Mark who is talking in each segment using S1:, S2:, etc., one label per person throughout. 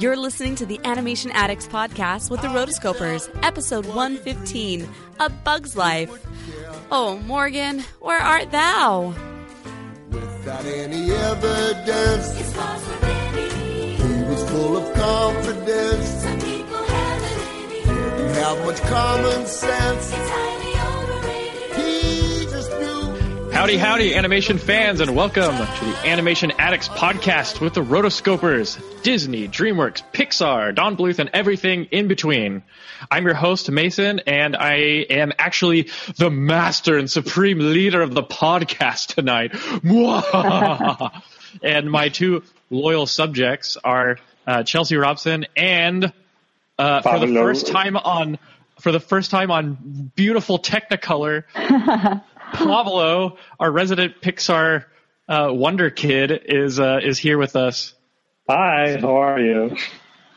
S1: You're listening to the Animation Addicts podcast with the Rotoscopers, episode 115 A Bug's Life. Oh, Morgan, where art thou?
S2: Without any evidence, he was full of confidence. Didn't have much common sense. He just knew.
S3: Howdy, howdy, animation fans, and welcome to the Animation Addicts podcast with the Rotoscopers, Disney, DreamWorks, Pixar, Don Bluth, and everything in between. I'm your host, Mason, and I am actually the master and supreme leader of the podcast tonight. And my two loyal subjects are uh, Chelsea Robson and uh, for the first time on for the first time on beautiful Technicolor, Pablo, our resident Pixar uh, wonder kid, is uh, is here with us.
S4: Hi, how are you?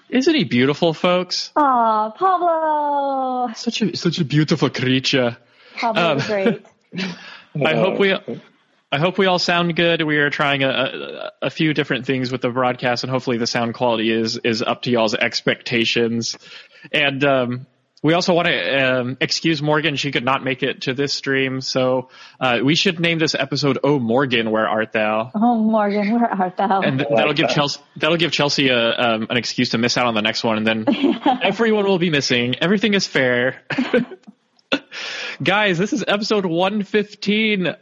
S3: Isn't he beautiful, folks?
S5: Aw, Pablo.
S3: Such a such a beautiful creature.
S5: Pablo's
S3: Um,
S5: great.
S3: I hope we
S4: Uh,
S3: I hope we all sound good. We are trying a, a, a few different things with the broadcast, and hopefully the sound quality is is up to y'all's expectations. And um, we also want to um, excuse Morgan; she could not make it to this stream, so uh, we should name this episode "Oh Morgan, Where Art Thou?"
S5: Oh, Morgan, where art thou?
S3: And th- that'll give. Chelsea that'll give Chelsea a, um, an excuse to miss out on the next one, and then everyone will be missing. Everything is fair. Guys, this is episode 115,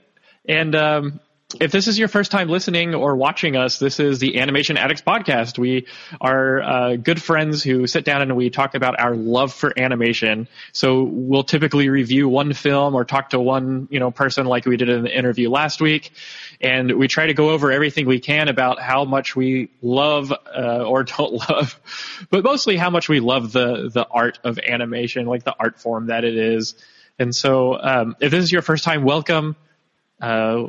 S3: and um, if this is your first time listening or watching us, this is the Animation Addicts podcast. We are uh, good friends who sit down and we talk about our love for animation. So we'll typically review one film or talk to one you know person like we did in the interview last week, and we try to go over everything we can about how much we love uh, or don't love, but mostly how much we love the the art of animation, like the art form that it is. And so, um, if this is your first time, welcome. Uh,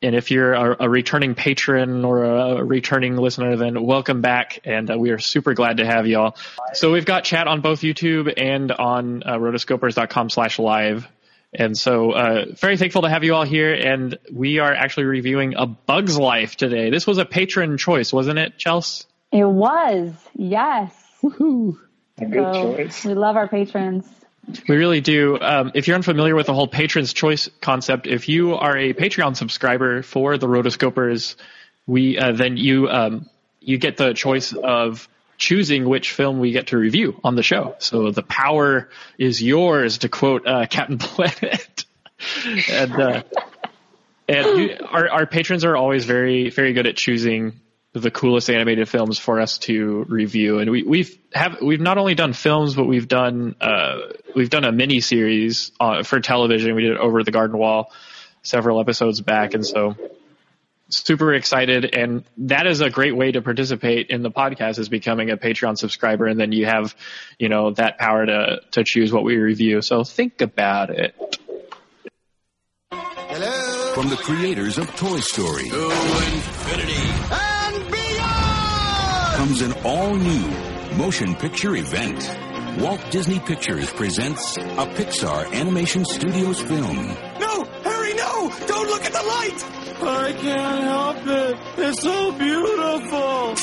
S3: and if you're a, a returning patron or a returning listener, then welcome back. And uh, we are super glad to have y'all. So we've got chat on both YouTube and on uh, rotoscopers.com slash live. And so, uh, very thankful to have you all here. And we are actually reviewing A Bug's Life today. This was a patron choice, wasn't it, Chels?
S5: It was, yes.
S4: a good
S5: So,
S4: choice.
S5: We love our patrons.
S3: We really do. Um, if you're unfamiliar with the whole patrons choice concept, if you are a Patreon subscriber for the Rotoscopers, we uh, then you um, you get the choice of choosing which film we get to review on the show. So the power is yours, to quote uh, Captain Planet. and uh, and you, our our patrons are always very very good at choosing the coolest animated films for us to review. And we we've have we've not only done films but we've done uh we've done a mini series uh, for television. We did it over the garden wall several episodes back. And so super excited. And that is a great way to participate in the podcast is becoming a patreon subscriber. And then you have you know that power to to choose what we review. So think about it.
S2: Hello.
S6: From the creators of Toy Story.
S2: And beyond.
S6: Comes an all-new motion picture event. Walt Disney Pictures presents a Pixar Animation Studios film.
S7: No! Harry, no! Don't look at the light! I can't help it. It's so beautiful.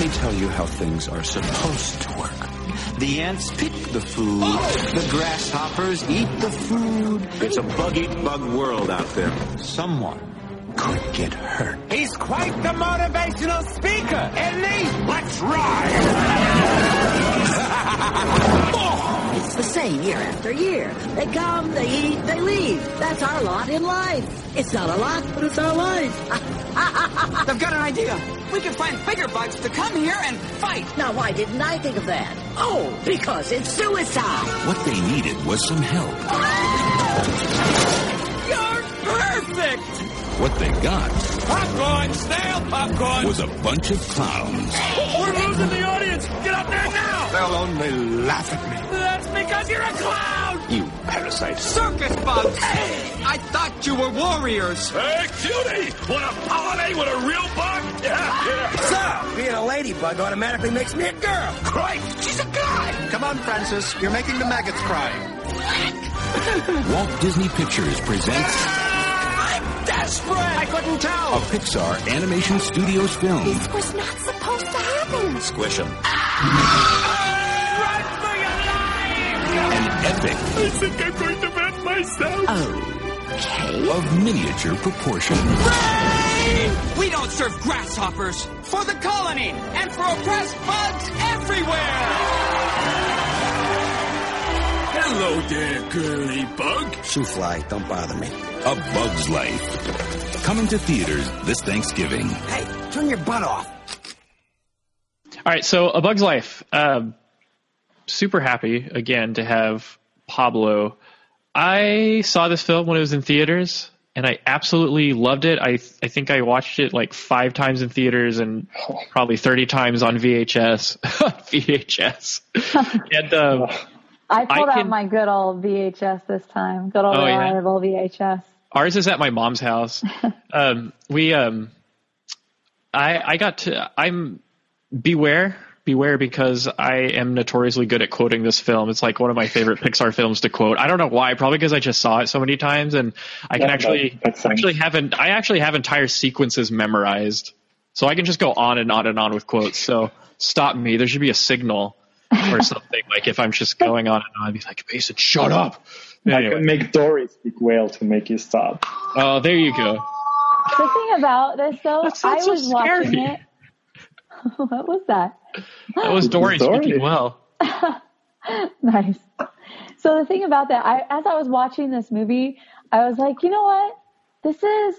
S8: Me tell you how things are supposed to work. The ants pick the food. The grasshoppers eat the food. It's a bug-eat-bug world out there. Someone could get hurt.
S7: He's quite the motivational speaker, isn't he? Let's ride!
S9: It's the same year after year. They come, they eat, they leave. That's our lot in life. It's not a lot, but it's our life.
S7: I've got an idea. We can find bigger bugs to come here and fight.
S9: Now, why didn't I think of that? Oh, because it's suicide.
S6: What they needed was some help.
S7: You're perfect!
S6: What they got
S7: Popcorn, snail popcorn!
S6: was a bunch of clowns.
S7: We're losing the audience! Get up there now!
S8: They'll only laugh at me.
S7: That's because you're a clown!
S8: You parasite.
S7: Circus bugs! Hey. I thought you were warriors!
S10: Hey, cutie! Want to pollinate with a real bug? Yeah, yeah.
S7: So, being a ladybug automatically makes me a girl. Christ, she's a guy!
S8: Come on, Francis. You're making the maggots cry.
S6: Walt Disney Pictures presents
S7: desperate! I couldn't tell! a!
S6: Pixar Animation Studios film.
S11: This was not supposed to happen.
S8: Squish them.
S7: Run for your life!
S6: An epic
S10: I think I'm going to vent myself.
S11: Okay.
S6: of miniature proportion.
S7: We don't serve grasshoppers! For the colony! And for oppressed bugs everywhere!
S10: Hello there, girly bug.
S8: Shoo fly, don't bother me.
S6: A Bug's Life. Coming to theaters this Thanksgiving.
S7: Hey, turn your butt off.
S3: All right, so A Bug's Life. Um, super happy again to have Pablo. I saw this film when it was in theaters, and I absolutely loved it. I I think I watched it like five times in theaters and probably thirty times on VHS. VHS. and um,
S5: I pulled
S3: I
S5: out my good old VHS this time. Good old
S3: Oh, yeah?
S5: reliable VHS.
S3: ours is at my mom's house. um, we um, I I got to I'm beware beware because I am notoriously good at quoting this film. It's like one of my favorite Pixar films to quote. I don't know why, probably because I just saw it so many times and I can actually
S4: that
S3: actually have an I actually have entire sequences memorized. So I can just go on and on and on with quotes. So stop me. There should be a signal or something like if I'm just going on and on, I'd be like, Mason, shut up.
S4: I can make Dory speak whale to make you stop.
S3: Oh, there you go.
S5: The thing about this though,
S3: That
S5: I
S3: sounds so
S5: was watching it. what was that?
S3: That was Dory
S4: Dory.
S3: speaking well.
S5: nice. So the thing about that, I as I was watching this movie, I was like, you know what? This is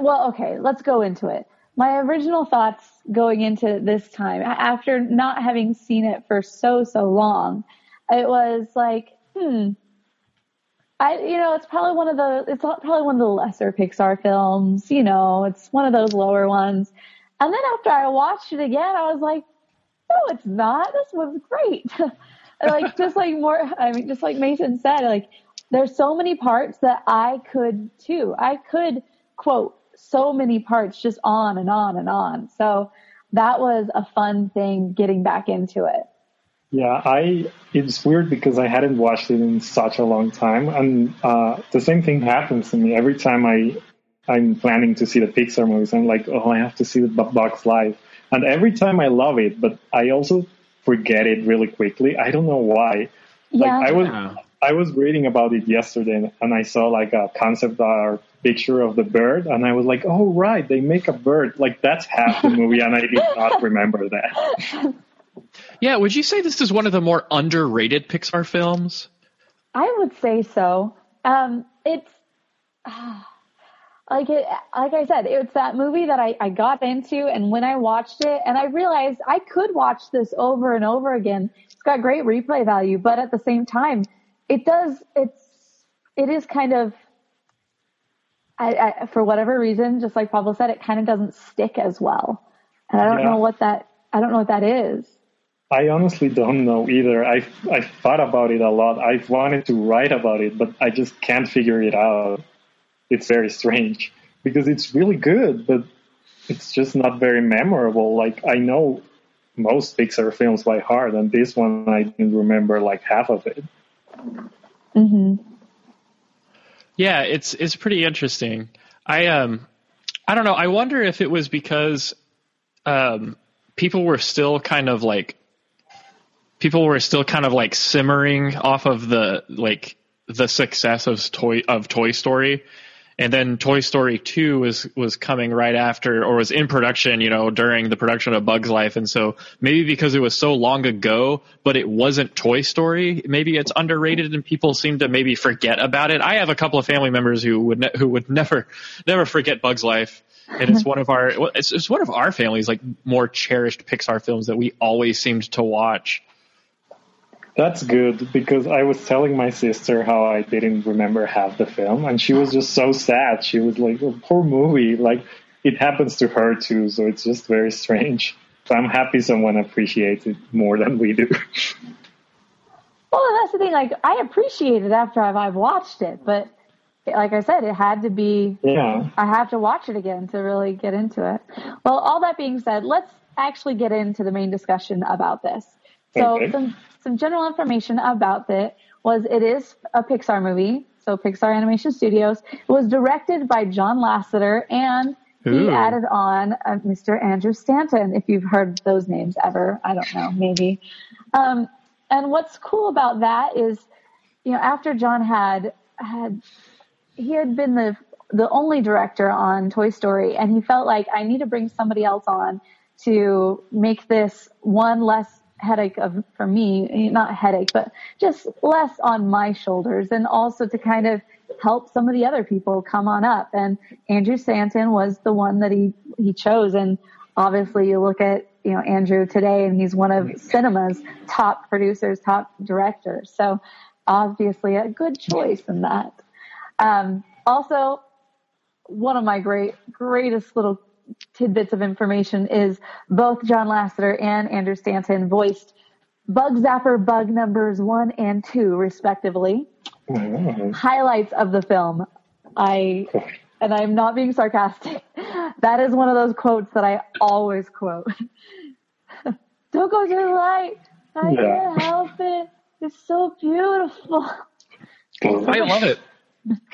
S5: well, okay, let's go into it. My original thoughts going into this time, after not having seen it for so so long, it was like, hmm. I, you know, it's probably one of the, it's probably one of the lesser Pixar films. You know, it's one of those lower ones. And then after I watched it again, I was like, no, it's not. This was great. like just like more, I mean, just like Mason said, like there's so many parts that I could too. I could quote so many parts just on and on and on. So that was a fun thing getting back into it.
S4: Yeah, I it's weird because I hadn't watched it in such a long time, and uh, the same thing happens to me every time I I'm planning to see the Pixar movies. I'm like, oh, I have to see the Bu- Bugs Life, and every time I love it, but I also forget it really quickly. I don't know why.
S5: Yeah.
S4: Like I was
S3: Yeah.
S4: I was reading about it yesterday, and I saw like a concept art picture of the bird, and I was like, oh right, they make a bird. Like that's half the movie, and I did not remember that.
S3: Yeah, would you say this is one of the more underrated Pixar films?
S5: I would say so. Um, it's like it, like I said, it's that movie that I, I got into, and when I watched it, and I realized I could watch this over and over again. It's got great replay value, but at the same time, it does. It's it is kind of. I, I, for whatever reason, just like Pablo said, it kind of doesn't stick as well, and I don't
S4: Yeah.
S5: know what that. I don't know what that is.
S4: I honestly don't know either. I I thought about it a lot. I've wanted to write about it, but I just can't figure it out. It's very strange because it's really good, but it's just not very memorable. Like I know most Pixar films by heart, and this one I didn't remember like half of it.
S3: Yeah, it's it's pretty interesting. I um I don't know. I wonder if it was because um people were still kind of like people were still kind of like simmering off of the like the success of toy of Toy Story. And then Toy Story 2 was was coming right after or was in production, you know, during the production of Bugs Life and so maybe because it was so long ago but it wasn't Toy Story, maybe it's underrated and people seem to maybe forget about it. I have a couple of family members who would ne- who would never never forget Bugs Life. And it's one of our it's, it's one of our family's like more cherished Pixar films that we always seemed to watch.
S4: That's good because I was telling my sister how I didn't remember half the film, and she was just so sad. She was like, oh, "Poor movie." Like it happens to her too, so it's just very strange. So I'm happy someone appreciates it more than we do.
S5: Well, that's the thing. Like I appreciate it after I've, I've watched it, but like I said, it had to be.
S4: Yeah.
S5: I have to watch it again to really get into it. Well, all that being said, let's actually get into the main discussion about this. So
S4: Okay.
S5: some some general information about it was it is a Pixar movie, so Pixar Animation Studios. It was directed by John Lasseter and he
S3: Ooh.
S5: added on uh, Mr. Andrew Stanton. If you've heard those names ever, I don't know, maybe. Um, and what's cool about that is, you know, after John had had he had been the the only director on Toy Story, and he felt like I need to bring somebody else on to make this one less headache of for me, not headache, but just less on my shoulders, and also to kind of help some of the other people come on up. And Andrew Stanton was the one that he he chose, and obviously you look at you know Andrew today, and he's one of cinema's top producers, top directors. So obviously a good choice in that. Um, also, one of my great, greatest little tidbits of information is both John Lasseter and Andrew Stanton voiced Bug Zapper bug numbers one and two, respectively.
S4: Mhm.
S5: Highlights of the film. I, and I'm not being sarcastic. That is one of those quotes that I always quote. Don't go to the light. I
S4: Yeah.
S5: can't help it. It's so beautiful.
S3: I love it.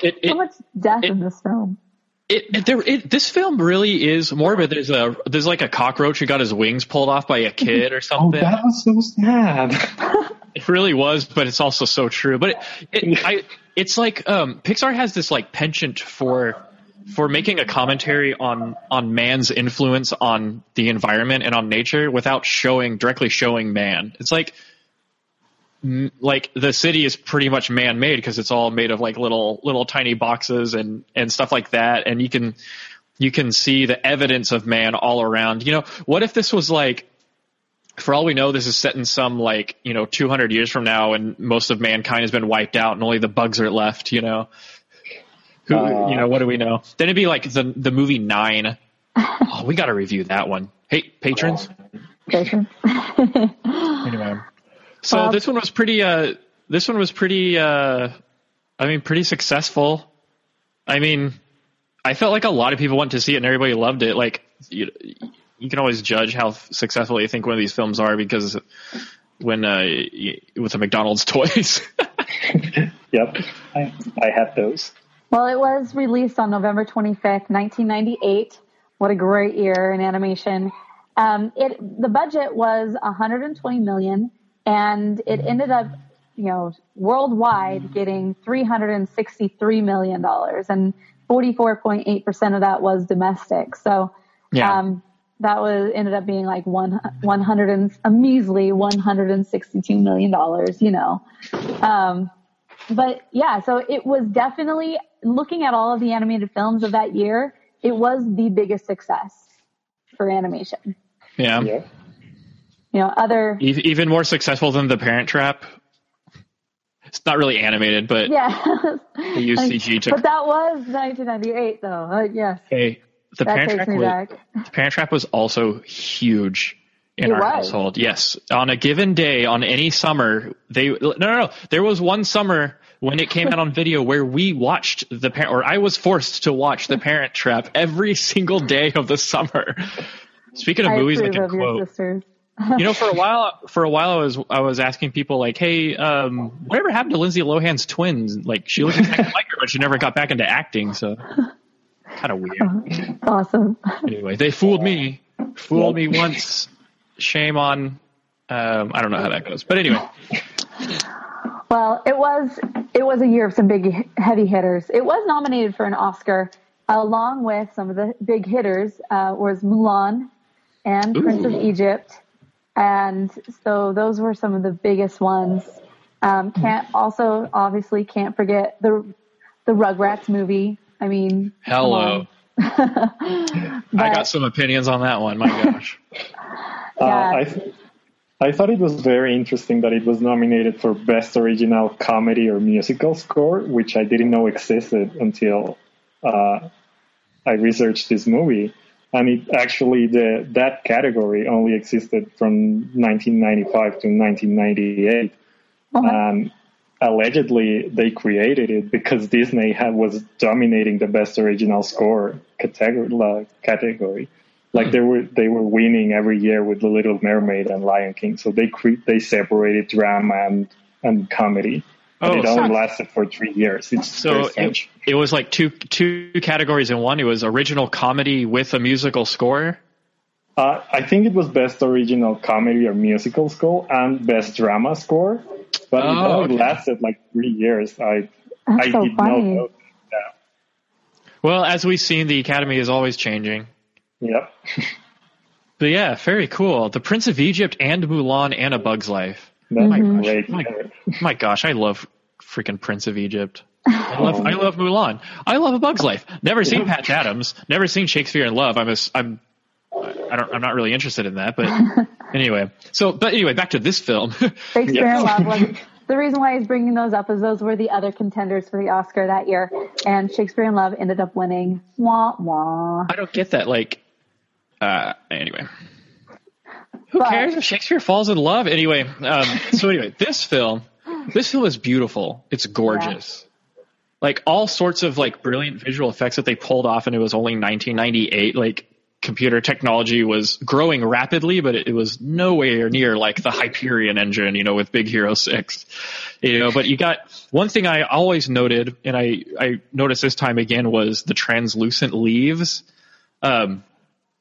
S3: It,
S5: so
S3: it,
S5: much death in this film.
S3: It, there, it, this film really is morbid. There's a there's like a cockroach who got his wings pulled off by a kid or something.
S4: Oh, that was so sad.
S3: It really was, but it's also so true. But it, it I, it's like um, Pixar has this like penchant for for making a commentary on on man's influence on the environment and on nature without showing directly showing man. It's like like the city is pretty much man made because it's all made of like little little tiny boxes and and stuff like that, and you can you can see the evidence of man all around. You know, what if this was like for all we know, this is set in some like you know 200 years from now, and most of mankind has been wiped out, and only the bugs are left. You know, who
S4: Uh.
S3: you know what do we know? Then it'd be like the the movie Nine. Oh, we got to review that one. Hey, patrons.
S5: Jason.
S3: Anyway, so
S5: Well-
S3: this one was pretty. Uh, this one was pretty. Uh, I mean, pretty successful. I mean, I felt like a lot of people went to see it and everybody loved it. Like you, you can always judge how successful you think one of these films are because when uh, y- with the McDonald's toys.
S4: yep, I, I had those.
S5: Well, it was released on November 25th, 1998. What a great year in animation. Um, it the budget was 120 million, and it ended up, you know, worldwide getting 363 million dollars, and 44.8 percent of that was domestic. So,
S3: Yeah.
S5: um, that was ended up being like one 100 and a measly 162 million dollars. You know, um, but yeah, so it was definitely looking at all of the animated films of that year. It was the biggest success for animation.
S3: yeah.
S4: Yeah.
S5: You know, other
S3: Even more successful than The Parent Trap. It's not really animated, but
S5: yeah,
S3: they use CG to
S5: but that was 1998 though. Uh, yes,
S3: Hey, the
S5: that
S3: Parent Trap was. The Parent Trap was also huge in
S5: It
S3: our
S5: was.
S3: household. Yes, on a given day, on any summer, they no no no. There was one summer when it came out on video where we watched the parent, or I was forced to watch the Parent Trap every single day of the summer. Speaking of
S5: I
S3: movies, I can quote.
S5: sisters.
S3: You know, for a while, for a while, I was I was asking people like, "Hey, um, whatever happened to Lindsay Lohan's twins? Like, she looks exactly like her, but she never got back into acting, so kind of weird."
S5: Awesome.
S3: anyway, they fooled me. Fooled me once. Shame on. Um, I don't know how that goes, but anyway,
S5: Well, it was it was a year of some big heavy hitters. It was nominated for an Oscar, along with some of the big hitters uh, was Mulan and Prince of Egypt, and so those were some of the biggest ones. Um, can't also obviously can't forget the the Rugrats movie. I mean,
S3: hello.
S5: on.
S3: I got some opinions on that one. My gosh.
S4: Uh,
S5: Yeah.
S4: I, th- I thought it was very interesting that it was nominated for Best Original Comedy or Musical Score, which I didn't know existed until uh, I researched this movie. And it actually, the that category only existed from 1995 to 1998.
S5: Uh-huh.
S4: Um, allegedly they created it because Disney had, was dominating the best original score category. category. Like they were they were winning every year with The Little Mermaid and Lion King, so they cre- they separated drama and and comedy. And
S3: Oh,
S4: it only lasted for three years. It's
S3: So it, it was like two two categories in one. It was original comedy with a musical score.
S4: Uh, I think it was best original comedy or musical score and best drama score, but it
S3: Oh,
S4: only
S3: okay.
S4: lasted like three years. I
S5: That's
S4: I
S5: so
S4: did
S5: funny.
S4: not know. that.
S3: Well, as we've seen, the Academy is always changing.
S4: Yep.
S3: But yeah, very cool. The Prince of Egypt and Mulan and A Bug's Life.
S4: That's
S5: Mm-hmm.
S4: great.
S3: My, my gosh, I love freaking Prince of Egypt. I love I love Mulan. I love A Bug's Life. Never seen Patch Adams. Never seen Shakespeare in Love. I'm a, s- I'm I don't I'm not really interested in that. But anyway, so but anyway, back to this film.
S5: Shakespeare in Love was the reason why he's bringing those up is those were the other contenders for the Oscar that year, and Shakespeare in Love ended up winning. Wah wah.
S3: I don't get that. Like, uh, anyway. Who
S5: But-
S3: cares if Shakespeare falls in love? Anyway, um, so anyway, this film, this film is beautiful. It's gorgeous. Like all sorts of like brilliant visual effects that they pulled off, and it was only 1998. Like computer technology was growing rapidly, but it, it was nowhere near like the Hyperion engine, you know, with Big Hero Six. You know, but you got one thing I always noted, and I I noticed this time again was the translucent leaves. Um,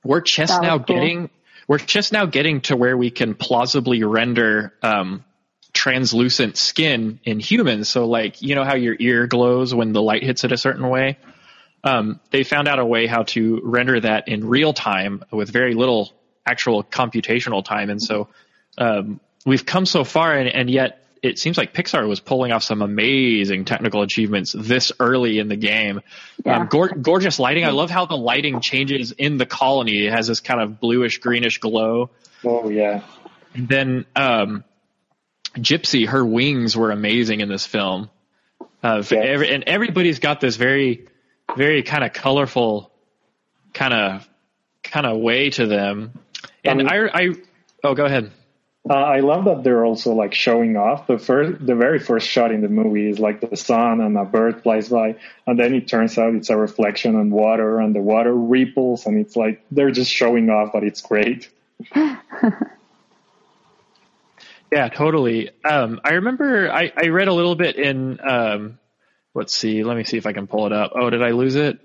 S3: we're just now
S5: cool.
S3: getting we're just now getting to where we can plausibly render um, translucent skin in humans. So like you know how your ear glows when the light hits it a certain way. Um, they found out a way how to render that in real time with very little actual computational time, and so um, we've come so far, and, and yet it seems like Pixar was pulling off some amazing technical achievements this early in the game.
S5: Yeah.
S3: Um, gor- gorgeous lighting. I love how the lighting changes in the colony. It has this kind of bluish greenish glow.
S4: Oh yeah.
S3: And then um, Gypsy, her wings were amazing in this film. Uh, every, and everybody's got this very, very kind of colorful, kind of, kind of way to them. And
S4: Um,
S3: I, I, oh, go ahead.
S4: Uh, I love that they're also like showing off. The first, the very first shot in the movie is like the sun and a bird flies by, and then it turns out it's a reflection on water, and the water ripples, and it's like they're just showing off, but it's great.
S3: Yeah, totally. Um, I remember I, I read a little bit in, um, let's see, let me see if I can pull it up. Oh, did I lose it?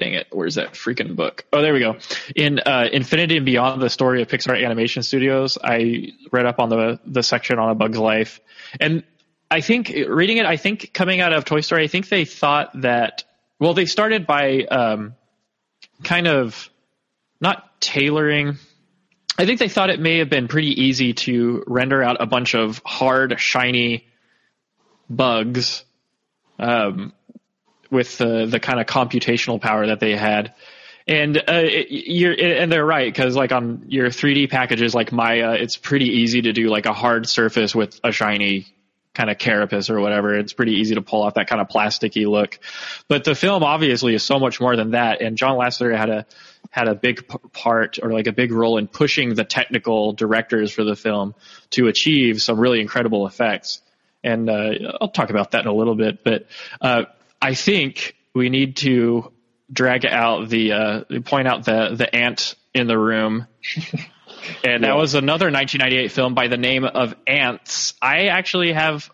S3: Dang it. Where's that freaking book? Oh, there we go. In, uh, Infinity and Beyond, the story of Pixar Animation Studios, I read up on the, the section on A Bug's Life. And I think, reading it, I think coming out of Toy Story, I think they thought that, well, they started by, um, kind of not tailoring, I think they thought it may have been pretty easy to render out a bunch of hard, shiny bugs um, with the the kind of computational power that they had. And uh, you're and they're right because like on your 3D packages like Maya, it's pretty easy to do like a hard surface with a shiny kind of carapace or whatever. It's pretty easy to pull off that kind of plasticky look. But the film obviously is so much more than that. And John Lasseter had a had a big part or like a big role in pushing the technical directors for the film to achieve some really incredible effects. And uh, I'll talk about that in a little bit. But uh, I think we need to drag out the uh, point out the the ant in the room. And that was another 1998 film by the name of Antz. I actually have.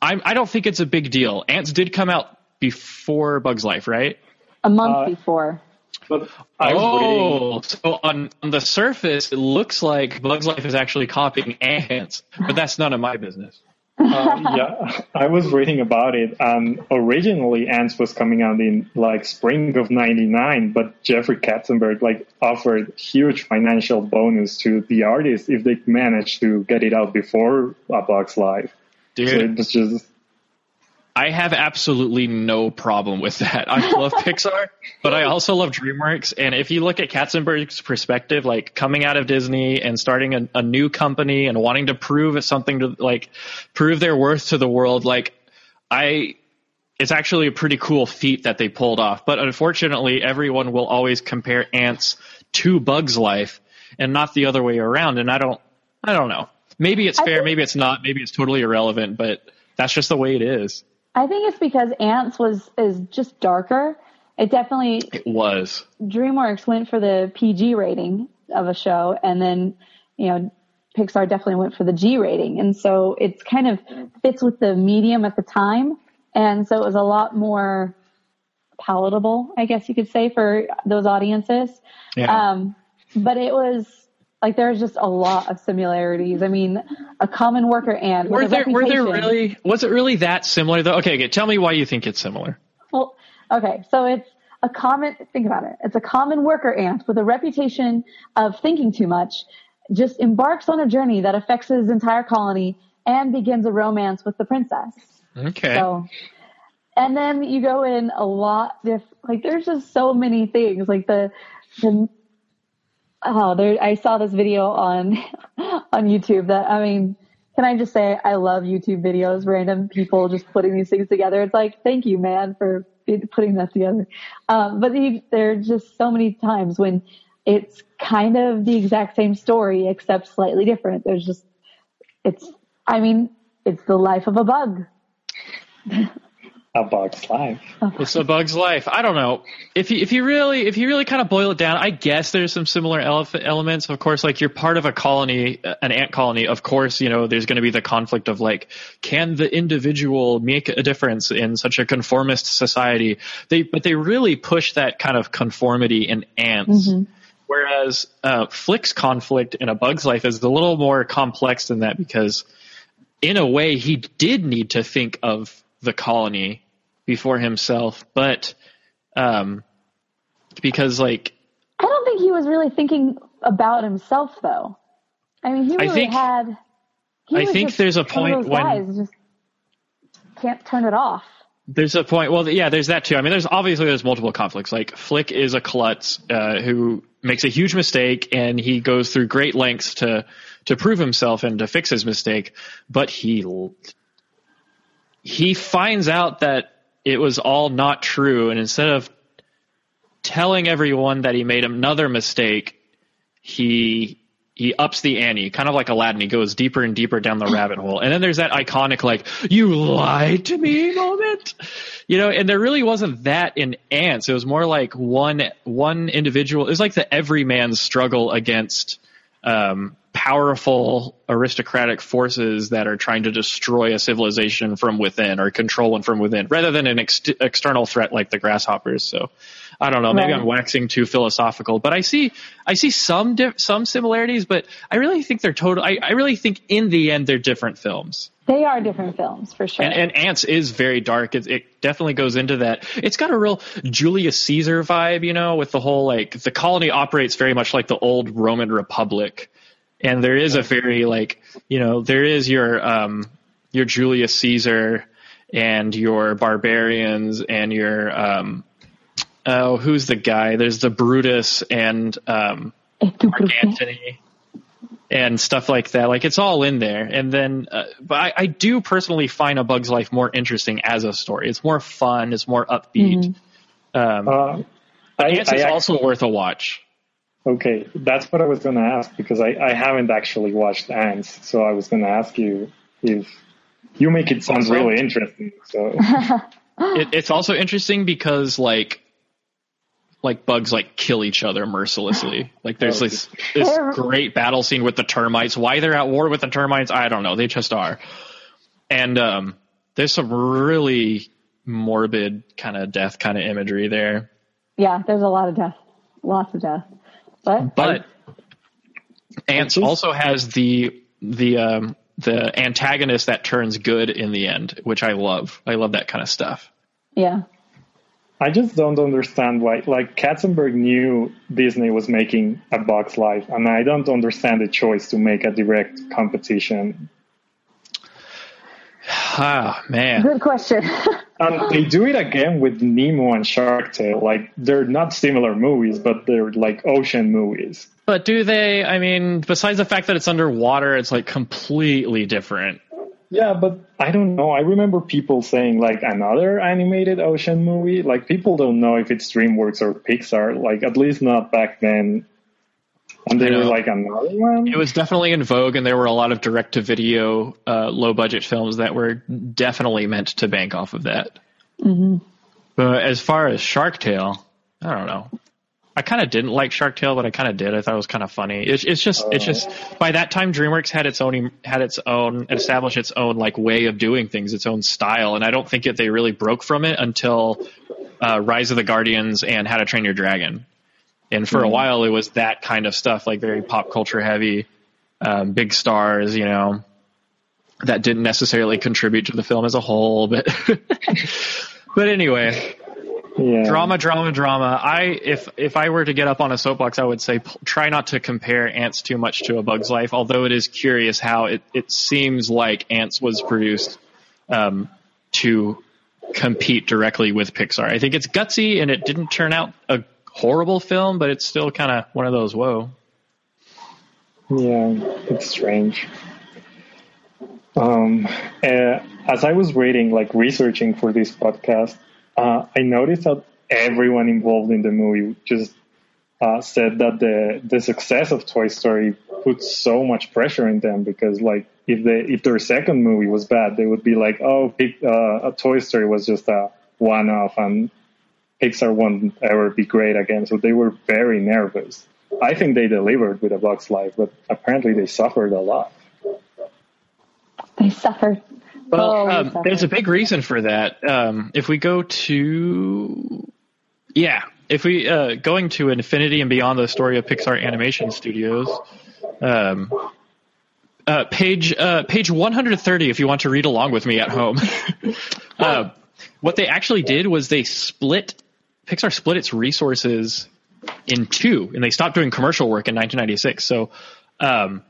S3: I'm, I don't think it's a big deal. Antz did come out before Bugs Life, right?
S5: A month
S4: Uh,
S5: before.
S4: But I was
S3: Oh, so on, on the surface, it looks like Bugs Life is actually copying Antz, but that's none of my business.
S4: Uh, yeah, I was reading about it, and originally Antz was coming out in like spring of '99, but Jeffrey Katzenberg like offered huge financial bonus to the artist if they managed to get it out before A Bug's Life.
S3: Dude,
S4: So it was just
S3: I have absolutely no problem with that. I love Pixar, but I also love DreamWorks. And if you look at Katzenberg's perspective, like coming out of Disney and starting a, a new company and wanting to prove something to like prove their worth to the world, like I, it's actually a pretty cool feat that they pulled off. But unfortunately, everyone will always compare Antz to Bugs Life and not the other way around. And I don't, I don't know. Maybe it's fair, maybe it's not, maybe it's totally irrelevant, but that's just the way it is.
S5: I think it's because Antz was is just darker. It definitely
S3: It was.
S5: DreamWorks went for the PG rating of a show, and then you know Pixar definitely went for the G rating, and so it's kind of fits with the medium at the time, and so it was a lot more palatable, I guess you could say, for those audiences.
S3: Yeah.
S5: Um, but it was like there's just a lot of similarities. I mean, a common worker ant.
S3: Were there were there really was it really that similar though? Okay, okay, tell me why you think it's similar.
S5: Well, okay, so it's a common, think about it. It's a common worker ant with a reputation of thinking too much, just embarks on a journey that affects his entire colony and begins a romance with the princess.
S3: Okay.
S5: So, and then you go in a lot diff, like there's just so many things, like the, the, oh, there, I saw this video on, on YouTube that, I mean, can I just say I love YouTube videos, random people just putting these things together. It's like, thank you, man, for putting that together. Um, but the, there are just so many times when it's kind of the exact same story except slightly different. There's just, it's, I mean, it's the life of a bug.
S4: A bug's life.
S3: It's a bug's life. I don't know if you if you really if you really kind of boil it down. I guess there's some similar ele- elements. Of course, like you're part of a colony, an ant colony. Of course, you know there's going to be the conflict of like, can the individual make a difference in such a conformist society? They but they really push that kind of conformity in ants. Whereas uh, Flick's conflict in A Bug's Life is a little more complex than that because, in a way, he did need to think of the colony before himself, but um, because like
S5: I don't think he was really thinking about himself though. I mean, he
S3: I
S5: really
S3: think-
S5: had.
S3: I think there's a point when-
S5: just can't turn it off.
S3: There's a point. Well, yeah, there's that too. I mean, there's obviously there's multiple conflicts. Like Flick is a klutz uh, who makes a huge mistake, and he goes through great lengths to to prove himself and to fix his mistake. But he he finds out that it was all not true, and instead of telling everyone that he made another mistake, he he ups the ante, kind of like Aladdin. He goes deeper and deeper down the rabbit hole. And then there's that iconic like "you lied to me" moment, you know. And there really wasn't that in Antz. It was more like one one individual. It was like the everyman's struggle against um, powerful aristocratic forces that are trying to destroy a civilization from within or control one from within, rather than an ex- external threat like the grasshoppers. So. I don't know. Maybe
S5: Right.
S3: I'm waxing too philosophical, but I see I see some di- some similarities, but I really think they're total. I, I really think in the end they're different films.
S5: They are different films for sure.
S3: And, and Antz is very dark. It, it definitely goes into that. It's got a real Julius Caesar vibe, you know, with the whole like the colony operates very much like the old Roman Republic, and there is a very like you know there is your um your Julius Caesar and your barbarians and your um oh who's the guy? There's the Brutus and um Mark Antony and stuff like that. Like it's all in there. And then, uh, but I, I do personally find A Bug's Life more interesting as a story. It's more fun. It's more upbeat. Um,
S4: Uh,
S3: but
S4: I-
S3: Antz
S4: I
S3: is
S4: ac-
S3: also worth a watch.
S4: Okay, that's what I was going to ask because I, I haven't actually watched Antz, so I was going to ask you if you make it sound
S3: Also-
S4: really interesting. So
S3: It, it's also interesting because like like bugs like kill each other mercilessly. Like there's this this great battle scene with the termites. Why they're at war with the termites, I don't know. They just are. And um, there's some really morbid kind of death kind of imagery there.
S5: yeah, there's a lot of death, lots of death. But
S3: But Antz also has the the um, the antagonist that turns good in the end, which I love. I love that kind of stuff.
S5: yeah,
S4: I just don't understand why. Like Katzenberg knew Disney was making a Bug's Life, and I don't understand the choice to make a direct competition.
S3: Ah man,
S5: good question.
S4: And they do it again with Nemo and Shark Tale. Like they're not similar movies, but they're like ocean movies.
S3: But do they? I mean, besides the fact that it's underwater, it's like completely different.
S4: Yeah, but I don't know. I remember people saying like another animated ocean movie. Like people don't know if it's DreamWorks or Pixar. Like at least not back then. And they
S3: I
S4: were like another one.
S3: It was definitely in vogue, and there were a lot of direct to video, uh, low budget films that were definitely meant to bank off of that.
S5: hmm
S3: But as far as Shark Tale, I don't know. I kind of didn't like Shark Tale, but I kind of did. I thought it was kind of funny. It's, it's just, it's just by that time, DreamWorks had its own, had its own, established its own like way of doing things, its own style, and I don't think that they really broke from it until uh, Rise of the Guardians and How to Train Your Dragon. And for a
S4: Mhm.
S3: while, it was that kind of stuff, like very pop culture heavy, um, big stars, you know, that didn't necessarily contribute to the film as a whole, but. But anyway,
S4: Yeah.
S3: drama, drama, drama. I if if I were to get up on a soapbox, I would say p- try not to compare Antz too much to A Bug's Life. Although it is curious how it it seems like Antz was produced um, to compete directly with Pixar. I think it's gutsy and it didn't turn out a horrible film, but it's still kind of one of those whoa.
S4: Yeah, it's strange. Um, uh, as I was reading, like researching for this podcast, uh, I noticed that everyone involved in the movie just uh, said that the the success of Toy Story put so much pressure on them because, like, if they if their second movie was bad, they would be like, "Oh, Pic- uh, a Toy Story was just a one-off, and Pixar won't ever be great again." So they were very nervous. I think they delivered with A Bug's Life, but apparently they suffered a lot.
S5: They suffered.
S3: Well,
S5: Oh,
S3: um,
S5: suffered.
S3: there's a big reason for that. Um, if we go to, yeah, if we uh, going to Infinity and Beyond the story of Pixar Animation Studios, um, uh, page uh, page 130. If you want to read along with me at home, uh, what they actually did was they split Pixar split its resources in two, and they stopped doing commercial work in 1996. So. Um,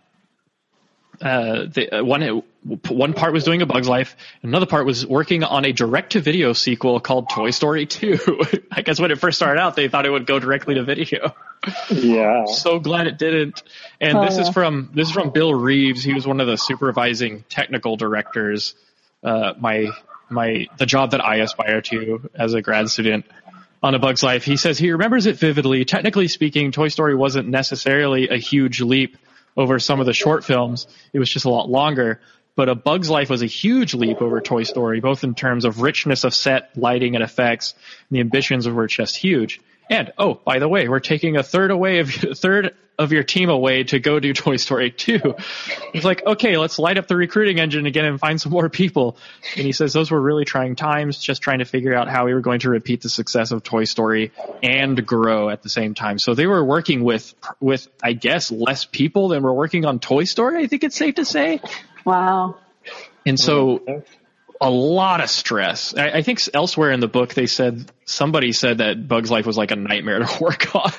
S3: uh, the, uh, one one part was doing a Bug's Life, another part was working on a direct-to-video sequel called Toy Story 2. I guess when it first started out, they thought it would go directly to video.
S4: Yeah.
S3: So glad it didn't. And
S5: Oh,
S3: this is from this is from Bill Reeves. He was one of the supervising technical directors. Uh, my my the job that I aspire to as a grad student on A Bug's Life. He says he remembers it vividly. Technically speaking, Toy Story wasn't necessarily a huge leap over some of the short films. It was just a lot longer. But A Bug's Life was a huge leap over Toy Story, both in terms of richness of set, lighting, and effects. And the ambitions were just huge. And oh, by the way, we're taking a third away of a third of your team away to go do Toy Story 2. It's like, okay, let's light up the recruiting engine again and find some more people. And he says those were really trying times, just trying to figure out how we were going to repeat the success of Toy Story and grow at the same time. So they were working with, with, I guess, less people than were working on Toy Story, I think it's safe to say.
S5: Wow.
S3: And so a lot of stress. I, I think elsewhere in the book they said somebody said that Bug's Life was like a nightmare to work on.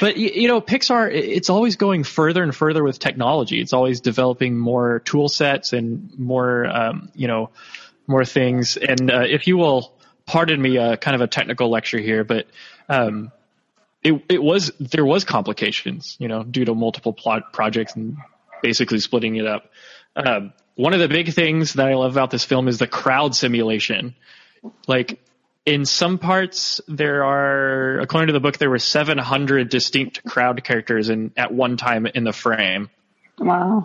S3: but y- you know, Pixar it's always going further and further with technology. It's always developing more tool sets and more um, you know more things. And uh, if you will pardon me, uh, kind of a technical lecture here, but um, it it was there was complications, you know, due to multiple plot projects and basically splitting it up. Um, one of the big things that I love about this film is the crowd simulation. Like in some parts, there are, according to the book, there were 700 distinct crowd characters in at one time in the frame.
S5: Wow.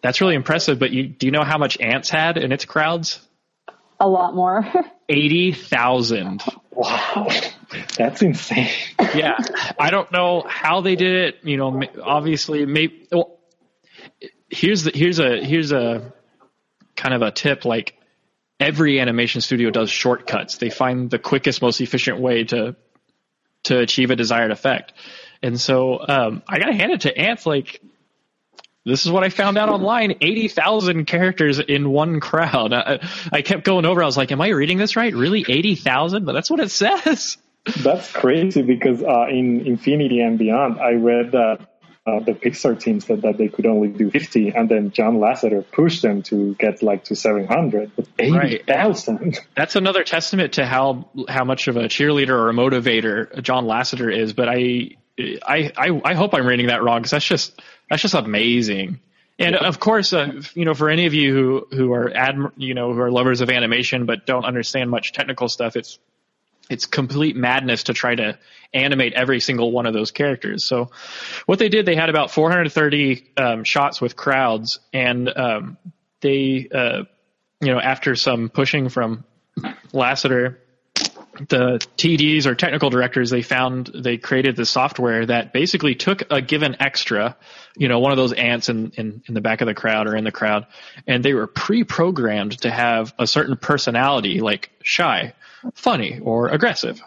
S3: That's really impressive. But you, do you know how much Antz had in its crowds?
S5: A lot more.
S3: Eighty thousand.
S4: Wow. That's insane.
S3: yeah, I don't know how they did it. You know, obviously, maybe. Well, here's the here's a here's a kind of a tip. Like every animation studio does shortcuts. They find the quickest, most efficient way to to achieve a desired effect. And so um, I gotta hand it to Antz. Like this is what I found out online: eighty thousand characters in one crowd. I, I kept going over. I was like, "Am I reading this right? Really, eighty thousand? But that's what it says."
S4: That's crazy because uh, in Infinity and Beyond, I read that uh, the Pixar team said that they could only do 50, and then John Lasseter pushed them to get like to 700. But 80,000.
S3: That's another testament to how how much of a cheerleader or a motivator John Lasseter is. But I I I, I hope I'm reading that wrong because that's just that's just amazing. And of course, uh, you know, for any of you who who are adm- you know who are lovers of animation but don't understand much technical stuff, it's it's complete madness to try to animate every single one of those characters. So what they did, they had about 430 um, shots with crowds, and um, they, uh, you know, after some pushing from Lasseter, the TDs or technical directors, they found they created the software that basically took a given extra, you know, one of those ants in, in, in the back of the crowd or in the crowd, and they were pre-programmed to have a certain personality, like shy, funny, or aggressive.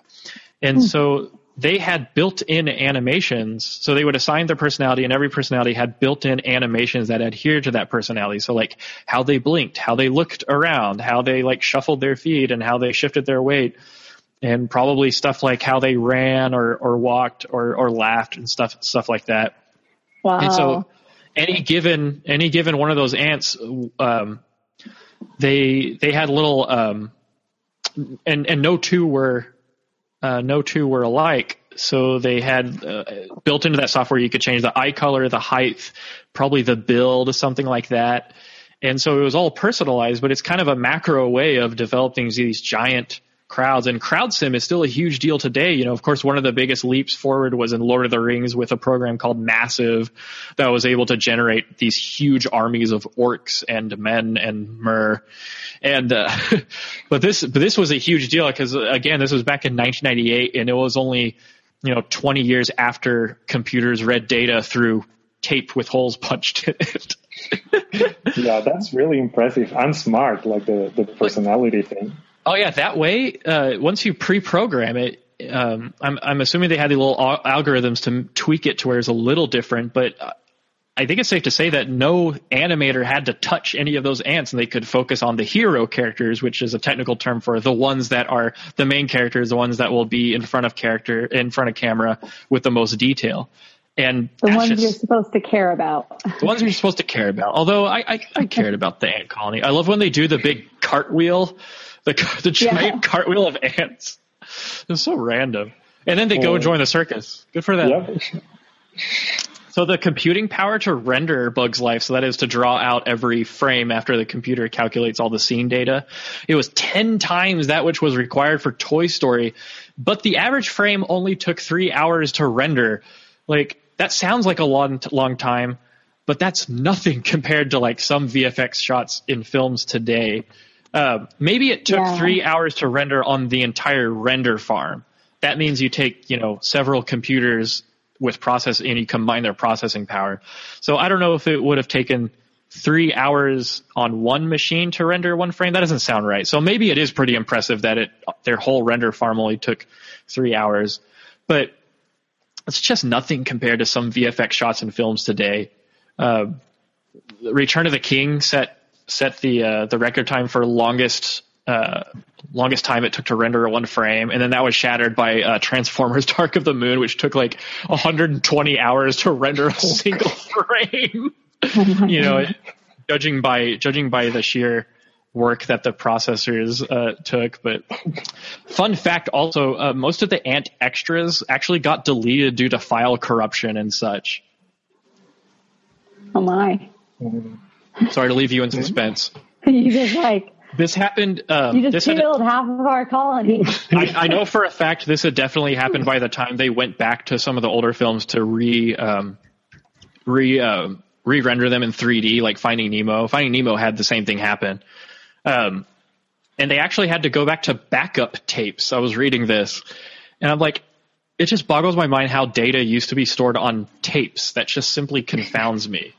S3: And so they had built-in animations. So they would assign their personality, and every personality had built-in animations that adhered to that personality. So like how they blinked, how they looked around, how they like shuffled their feet, and how they shifted their weight, and probably stuff like how they ran or or walked or or laughed and stuff stuff like that.
S5: Wow.
S3: And so any given any given one of those ants, um, they they had little um, and and no two were uh, no two were alike. So they had uh, built into that software you could change the eye color, the height, probably the build, something like that. And so it was all personalized, but it's kind of a macro way of developing these giant crowds. And crowd sim is still a huge deal today. You know, of course, one of the biggest leaps forward was in Lord of the Rings with a program called Massive that was able to generate these huge armies of orcs and men and mer. And, uh, but this, but this was a huge deal because again, this was back in 1998 and it was only, you know, 20 years after computers read data through tape with holes punched in it.
S4: yeah, that's really impressive and smart, like the, the personality thing.
S3: Oh yeah, that way. Uh, once you pre-program it, um, I'm I'm assuming they had the little al- algorithms to tweak it to where it's a little different. But uh, I think it's safe to say that no animator had to touch any of those ants, and they could focus on the hero characters, which is a technical term for the ones that are the main characters, the ones that will be in front of character, in front of camera with the most detail. And
S5: the ones
S3: just-
S5: you're supposed to care about.
S3: the ones you're supposed to care about. Although I, I, I cared about the ant colony. I love when they do the big cartwheel, the the giant
S5: Yeah.
S3: cartwheel of ants. It's so random. And then they go and join the circus. Good for them.
S4: Yep.
S3: So the computing power to render Bug's Life, so that is to draw out every frame after the computer calculates all the scene data, it was 10 times that which was required for Toy Story, but the average frame only took three hours to render. Like, that sounds like a long, long time, but that's nothing compared to like some VFX shots in films today. Uh, maybe it took
S5: Yeah.
S3: three hours to render on the entire render farm. That means you take, you know, several computers with process and you combine their processing power. So I don't know if it would have taken three hours on one machine to render one frame. That doesn't sound right. So maybe it is pretty impressive that it their whole render farm only took three hours, but it's just nothing compared to some VFX shots in films today. Uh, Return of the King set set the uh, the record time for longest uh, longest time it took to render one frame, and then that was shattered by uh, Transformers: Dark of the Moon, which took like 120 hours to render a single frame. you know, judging by judging by the sheer work that the processors uh, took. But fun fact, also, uh, most of the Ant extras actually got deleted due to file corruption and such.
S5: Oh my.
S3: Sorry to leave you in suspense.
S5: you just like
S3: This happened. Um,
S5: you just killed half of our colony.
S3: I, I know for a fact this had definitely happened by the time they went back to some of the older films to re um, re um re render them in 3D, like Finding Nemo. Finding Nemo had the same thing happen, um, and they actually had to go back to backup tapes. I was reading this, and I'm like, it just boggles my mind how data used to be stored on tapes. That just simply confounds me.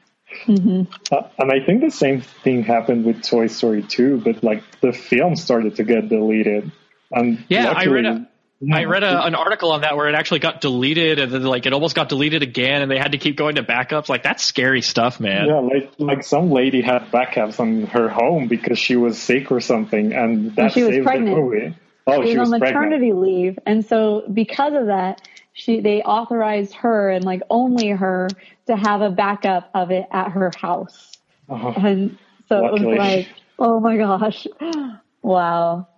S4: Uh, and I think the same thing happened with Toy Story 2, but like the film started to get deleted. And
S3: Yeah, I
S4: luckily-
S3: read a, I read a, an article on that where it actually got deleted and then like it almost got deleted again and they had to keep going to backups. Like that's scary stuff, man.
S4: Yeah, like like some lady had backups on her home because she was sick or something, and that
S5: she was
S4: saved
S5: pregnant.
S4: the movie. Oh,
S5: she
S4: she
S5: was
S4: was
S5: on
S4: pregnant.
S5: maternity leave, and so because of that, she they authorized her and like only her to have a backup of it at her house,
S4: Oh,
S5: and so it was like, oh my gosh, wow.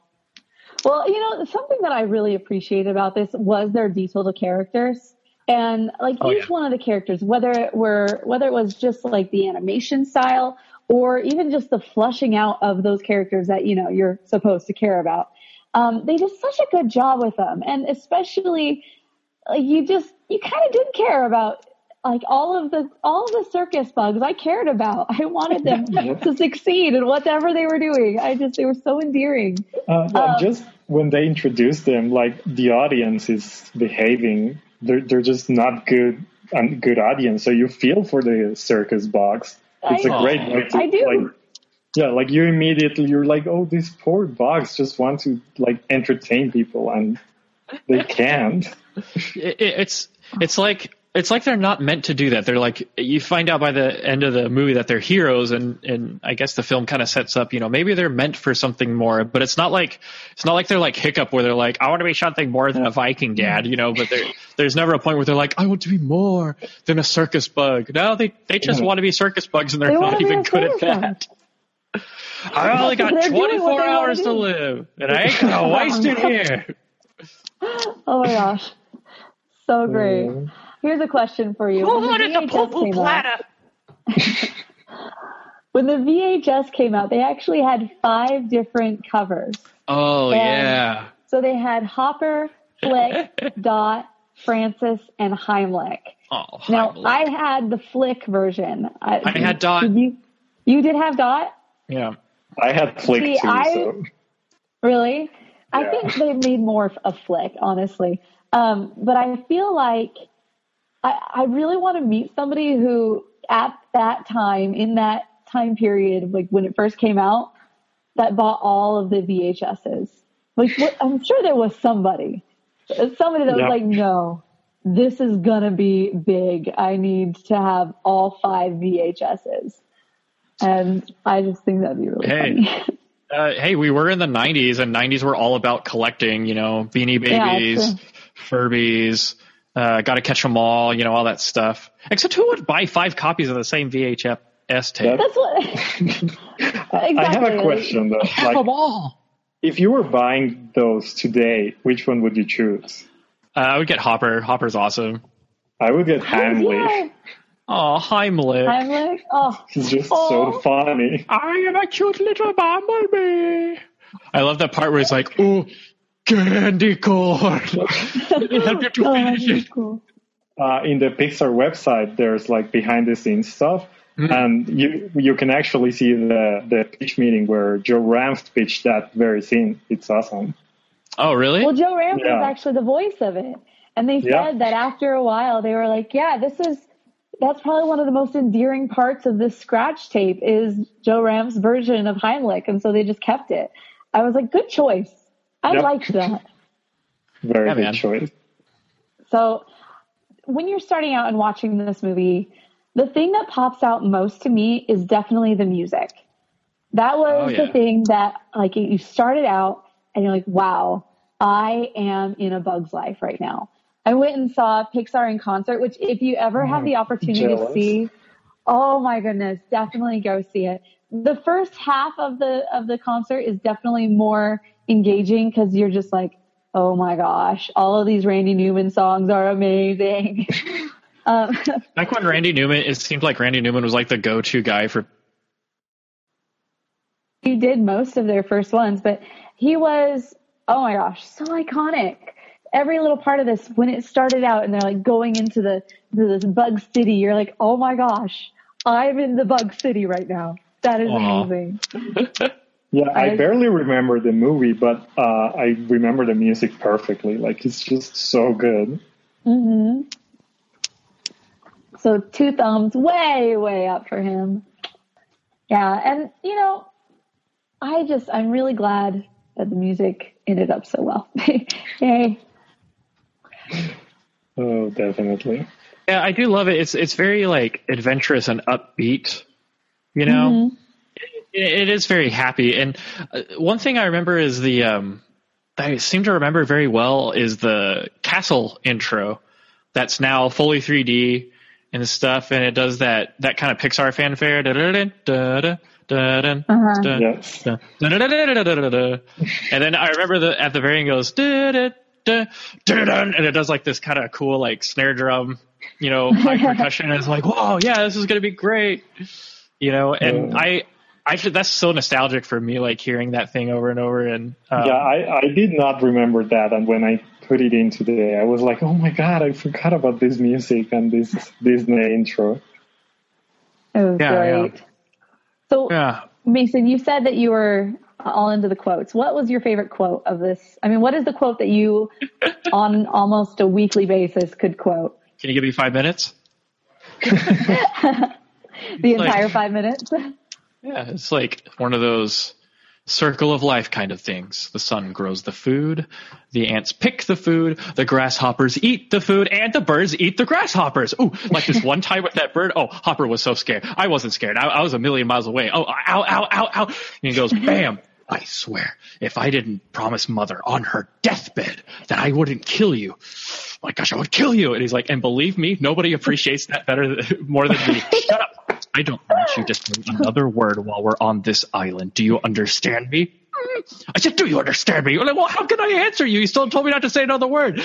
S5: Well, you know, something that I really appreciated about this was their detail to characters. And like
S3: Oh,
S5: each
S3: yeah.
S5: one of the characters, whether it were whether it was just like the animation style or even just the flushing out of those characters that you know you're supposed to care about, Um, they did such a good job with them, and especially like you just you kind of didn't care about like all of the all of the circus bugs I cared about. I wanted them to succeed in whatever they were doing. I just they were so endearing.
S4: Uh, yeah,
S5: Um,
S4: just when they introduce them, like the audience is behaving, they're they're just not good and good audience. So you feel for the circus box. It's a
S5: I-
S4: great way to
S5: I do.
S4: like. Yeah, like you immediately you're like, oh, these poor bugs just want to like entertain people and they can't.
S3: it, it- it's it's like it's like they're not meant to do that. They're like you find out by the end of the movie that they're heroes, and and I guess the film kind of sets up, you know, maybe they're meant for something more, but it's not like it's not like they're like Hiccup where they're like, I want to be something more than a Viking dad, you know. But there there's never a point where they're like, I want to be more than a circus bug. No, they they just
S4: Yeah.
S3: want to be circus bugs, and they're
S5: They
S3: not even good at that. I only got
S5: They're doing what
S3: 24
S5: they wanna
S3: hours to live, and I ain't gonna waste it here.
S5: Oh my gosh, so great.
S4: Mm.
S5: Here's a question for you. When the VHS came out- When the VHS came out, they actually had five different covers.
S3: Oh
S5: And
S3: yeah.
S5: So they had Hopper, Flick, Dot, Francis, and Heimlich.
S3: Oh, Heimlich.
S5: Now I had the Flick version. I,
S3: I had Dot.
S5: Did you, you did have Dot,
S3: yeah.
S4: I had Flick
S5: See,
S4: too,
S5: I-
S4: so
S5: really? I think they made more of a Flick, honestly. Um, but I feel like I, I really want to meet somebody who, at that time, in that time period, like when it first came out, that bought all of the VHSs. Like, what, I'm sure there was somebody, somebody that was like, no, this is gonna be big. I need to have all five VHSs. And I just think that'd be really
S3: Hey.
S5: funny.
S3: Uh, hey, we were in the 90s, and 90s were all about collecting, you know, Beanie
S5: Yeah,
S3: Babies, Furbies, uh, Gotta catch them All, you know, all that stuff. Except who would buy five copies of the same VHS tape?
S5: That's what. exactly.
S4: I have a question though.
S3: Have
S4: Like,
S3: 'em all.
S4: if you were buying those today, which one would you choose?
S3: Uh, I would get Hopper. Hopper's awesome.
S4: I would get Heimlich.
S5: Yeah.
S3: Oh, Heimlich.
S5: Heimlich. Oh,
S4: He's just
S5: Oh.
S4: so funny.
S3: I am a cute little bumblebee. I love that part where it's like, oh, candy corn. you to
S5: oh,
S3: finish it.
S4: Uh, in the Pixar website, there's like behind the scenes stuff, and you you can actually see the the pitch meeting where Joe Ranft pitched that very scene. It's awesome.
S3: Oh, really?
S5: Well, Joe Ranft
S4: Yeah.
S5: was actually the voice of it, and they said
S4: Yeah.
S5: that after a while, they were like, "Yeah, this is." That's probably one of the most endearing parts of this scratch tape is Joe Ranft's version of Heimlich, and so they just kept it. I was like, good choice. I
S4: Yep.
S5: liked that.
S4: Very
S3: Yeah,
S4: good
S3: man.
S4: choice.
S5: So when you're starting out and watching this movie, the thing that pops out most to me is definitely the music. That was
S3: Oh, yeah.
S5: the thing that like you started out and you're like, wow, I am in a bug's life right now. I went and saw Pixar in concert, which if you ever have the opportunity to see, oh my goodness, definitely go see it. The first half of the of the concert is definitely more engaging because you're just like, oh my gosh, all of these Randy Newman songs are amazing. um,
S3: Back when Randy Newman, it seemed like Randy Newman was like the go-to guy for.
S5: he did most of their first ones, but he was, oh my gosh, so iconic. Every little part of this, when it started out and they're like going into the, this bug city, you're like, oh my gosh, I'm in the bug city right now. That is
S3: Aw.
S5: amazing.
S4: Yeah, I,
S5: I-
S4: barely remember the movie, but uh, I remember the music perfectly. Like it's just so good.
S5: mm-hmm. So two thumbs way, way up for him. Yeah. And you know, I just, I'm really glad that the music ended up so well. Yay.
S4: Oh, definitely.
S3: Yeah, I do love it. It's it's very like adventurous and upbeat. You know, it, it is very happy. And uh, one thing I remember is the um, that I seem to remember very well is the castle intro. That's now fully 3D and stuff, and it does that that kind of Pixar fanfare.
S5: Uh-huh.
S3: And then I remember the at the very end goes and it does like this kind of cool like snare drum, you know, high percussion. And it's like, whoa, yeah, this is gonna be great, you know. And
S4: Yeah.
S3: I I should. That's so nostalgic for me, like hearing that thing over and over. And um,
S4: yeah, I, I did not remember that, and when I put it in today, I was like, oh my god, I forgot about this music and this Disney intro.
S5: It was
S3: Yeah,
S5: great. So,
S3: yeah.
S5: Mason, you said that you were all into the quotes. What was your favorite quote of this? I mean, what is the quote that you, on almost a weekly basis, could quote?
S3: Can you give me five minutes?
S5: The
S3: Like-
S5: entire five minutes?
S3: Yeah, it's like one of those circle of life kind of things. The sun grows the food, the ants pick the food, the grasshoppers eat the food, and the birds eat the grasshoppers. Ooh, like this one time with that bird. Oh, Hopper was so scared. I wasn't scared. I, I was a million miles away. Oh, ow, ow, ow, ow. And he goes, bam. I swear, if I didn't promise mother on her deathbed that I wouldn't kill you, my gosh, I would kill you. And he's like, and believe me, nobody appreciates that better, than, more than me. Shut up. I don't want you to say another word while we're on this island. Do you understand me? I said, do you understand me? You're like, well, how can I answer you? You still told me not to say another word.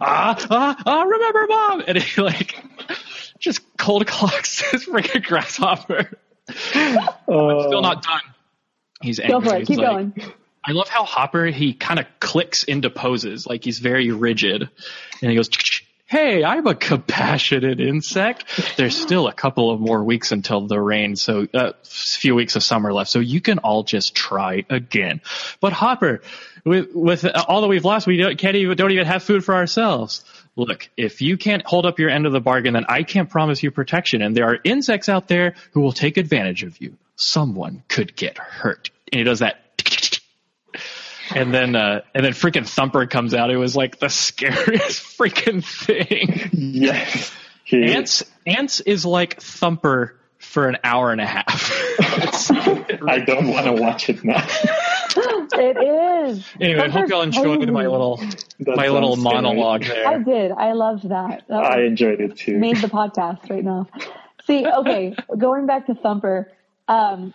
S3: Ah, ah, ah, remember mom. And he like, just cold clocks this freaking grasshopper.
S4: Uh,
S3: Still not done. He's angry.
S5: Go for it.
S3: He's
S5: Keep
S3: like-
S5: going.
S3: I love how Hopper he kind of clicks into poses, like he's very rigid, and he goes, "Hey, I'm a compassionate insect. There's still a couple of more weeks until the rain, so a uh, few weeks of summer left, so you can all just try again." But Hopper, with, with all that we've lost, we don't, can't even don't even have food for ourselves. Look, if you can't hold up your end of the bargain, then I can't promise you protection, and there are insects out there who will take advantage of you. Someone could get hurt, and he does that and then uh and then freaking thumper comes out it was like the scariest freaking thing
S4: yes. He,
S3: ants ants is like thumper for an hour and a half
S4: I don't want to watch it now.
S5: it is.
S3: anyway i hope y'all enjoyed my little
S4: That
S3: my little
S4: sounds scary.
S3: monologue there.
S5: I did. I loved that. That
S4: I enjoyed it too.
S5: made the podcast right now. See, okay, going back to Thumper, um,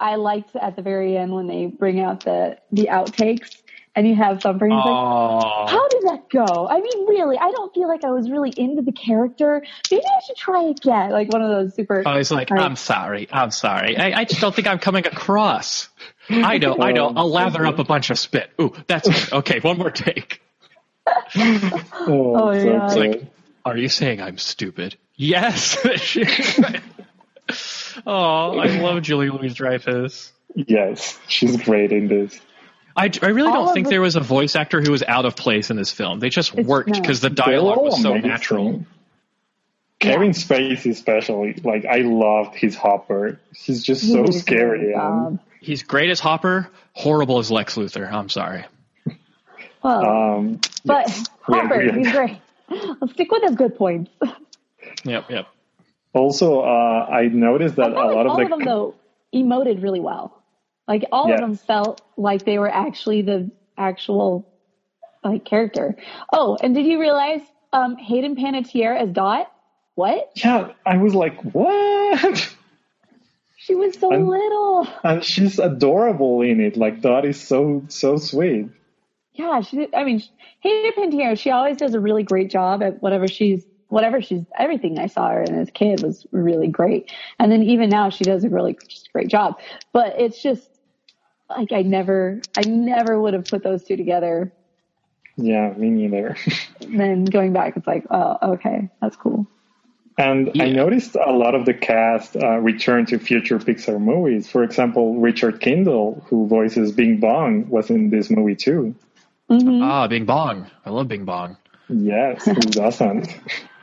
S5: I liked at the very end when they bring out the the outtakes and you have Thumper. And he's like, "How did that go? I mean, really, I don't feel like I was really into the character. Maybe I should try again." Like one of those super.
S3: Oh, he's like,
S5: Right.
S3: I'm sorry, I'm sorry. I, I just don't think I'm coming across. I know, I know. I'll lather up a bunch of spit. Ooh, that's good. Okay, one more take.
S4: Oh,
S5: Oh, yeah.
S3: It's like, are you saying I'm stupid? Yes. oh, I love Julia Louis-Dreyfus.
S4: yes, she's great in this.
S3: I, I really
S5: All
S3: don't think
S5: the-
S3: there was a voice actor who was out of place in this film. They just worked because the dialogue was so
S4: amazing.
S3: natural.
S4: Kevin Spacey, especially, like I loved his Hopper. He's just
S5: He
S4: so
S5: did
S4: scary.
S5: great
S4: And.
S3: He's great as Hopper, horrible as Lex Luthor. I'm sorry.
S5: Well,
S4: um,
S5: but
S4: yes,
S5: Hopper,
S4: agree on
S5: he's great. Let's stick with his good points.
S3: Yep, yep.
S4: Also, uh, I noticed that a
S5: like
S4: lot
S5: all
S4: of
S5: of them
S4: the
S5: though emoted really well. Like all of them felt like they were actually the actual like character. Oh, and did you realize um, Hayden Panettiere as Dot? What?
S4: yeah, I was like, what?
S5: She was so
S4: I'm-
S5: little.
S4: and she's adorable in it. Like Dot is so so sweet.
S5: Yeah, she. Did, I mean, Hayden Panettiere. She always does a really great job at whatever she's. Whatever she's, everything I saw her in as a kid was really great, and then even now she does a really just great job. But it's just like I never, I never would have put those two together
S4: Yeah, me neither.
S5: then going back, it's like, oh, okay, that's cool.
S4: And I noticed a lot of the cast uh, return to future Pixar movies. For example, Richard Kindle, who voices Bing Bong, was in this movie too.
S3: Ah, Bing Bong. I love Bing Bong.
S4: Yes, who doesn't?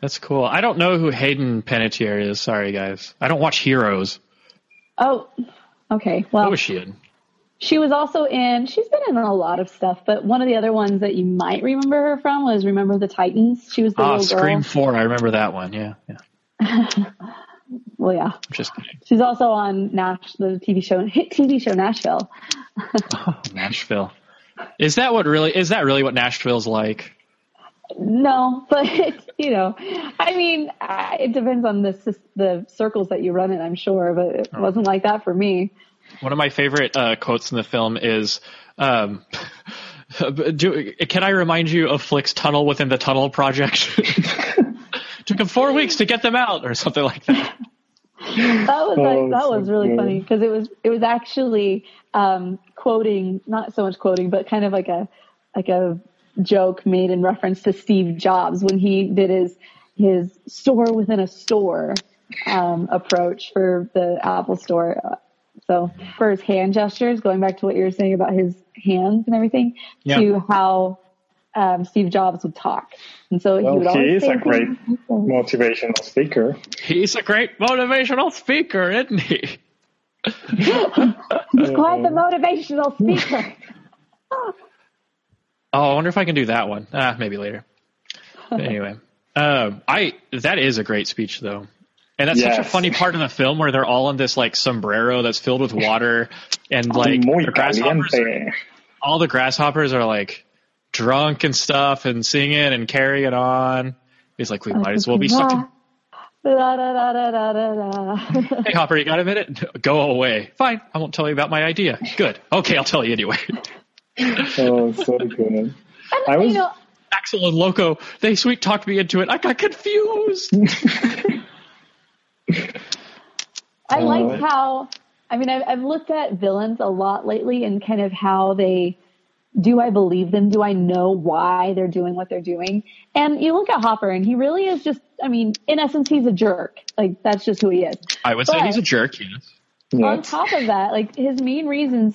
S3: That's cool. I don't know who Hayden Panettiere is. Sorry, guys. I don't watch Heroes.
S5: Oh, okay. Well,
S3: What was she in?
S5: she was also in. She's been in a lot of stuff, but one of the other ones that you might remember her from was Remember the Titans. She was the
S3: Ah,
S5: little
S3: Scream 4. I remember that one. Yeah, yeah.
S5: Well, yeah.
S3: I'm just kidding.
S5: She's also on Nash, the TV show, hit TV show Nashville.
S3: Nashville. Is that what really, is that really what Nashville's like?
S5: No, but you know, I mean, I- it depends on the the circles that you run in. I'm sure, but it
S3: Oh.
S5: wasn't like that for me.
S3: One of my favorite uh, quotes in the film is, um, do, "Can I remind you of Flick's tunnel within the tunnel project? Took him four weeks to get them out, or something like that."
S5: that was like
S4: Oh,
S5: that
S4: so
S5: was really
S4: good.
S5: funny because it was it was actually um, quoting not so much quoting but kind of like a like a joke made in reference to Steve Jobs when he did his his store within a store um, approach for the Apple Store. So for his hand gestures, going back to what you were saying about his hands and everything,
S3: Yeah.
S5: to how um, Steve Jobs would talk, and so he would
S4: he is
S5: say
S4: a great
S5: things-
S4: motivational speaker.
S3: He's a great motivational speaker, isn't he?
S5: He's quite the motivational speaker.
S3: Oh, I wonder if I can do that one. Ah, maybe later. But anyway, um, I that is a great speech though, and that's such a funny part in the film where they're all in this like sombrero that's filled with water, and like the grasshoppers,
S4: caliente.
S3: all the grasshoppers are like drunk and stuff and singing and carrying on. He's like, we might as well be
S5: da, da, da, da.
S3: Hey Hopper, you got a minute? Go away. Fine, I won't tell you about my idea. Good. Okay, I'll tell you anyway.
S4: Oh, so good. I was
S5: you know,
S3: Axel and Loco, they sweet talked me into it. I got confused.
S5: I
S4: Uh,
S5: like how, I mean, I've, I've looked at villains a lot lately and kind of how they, do I believe them? Do I know why they're doing what they're doing? And you look at Hopper and he really is just, I mean, in essence, he's a jerk. Like, that's just who he is.
S3: I would say he's a jerk, yes.
S5: On top of that, like his main reasons,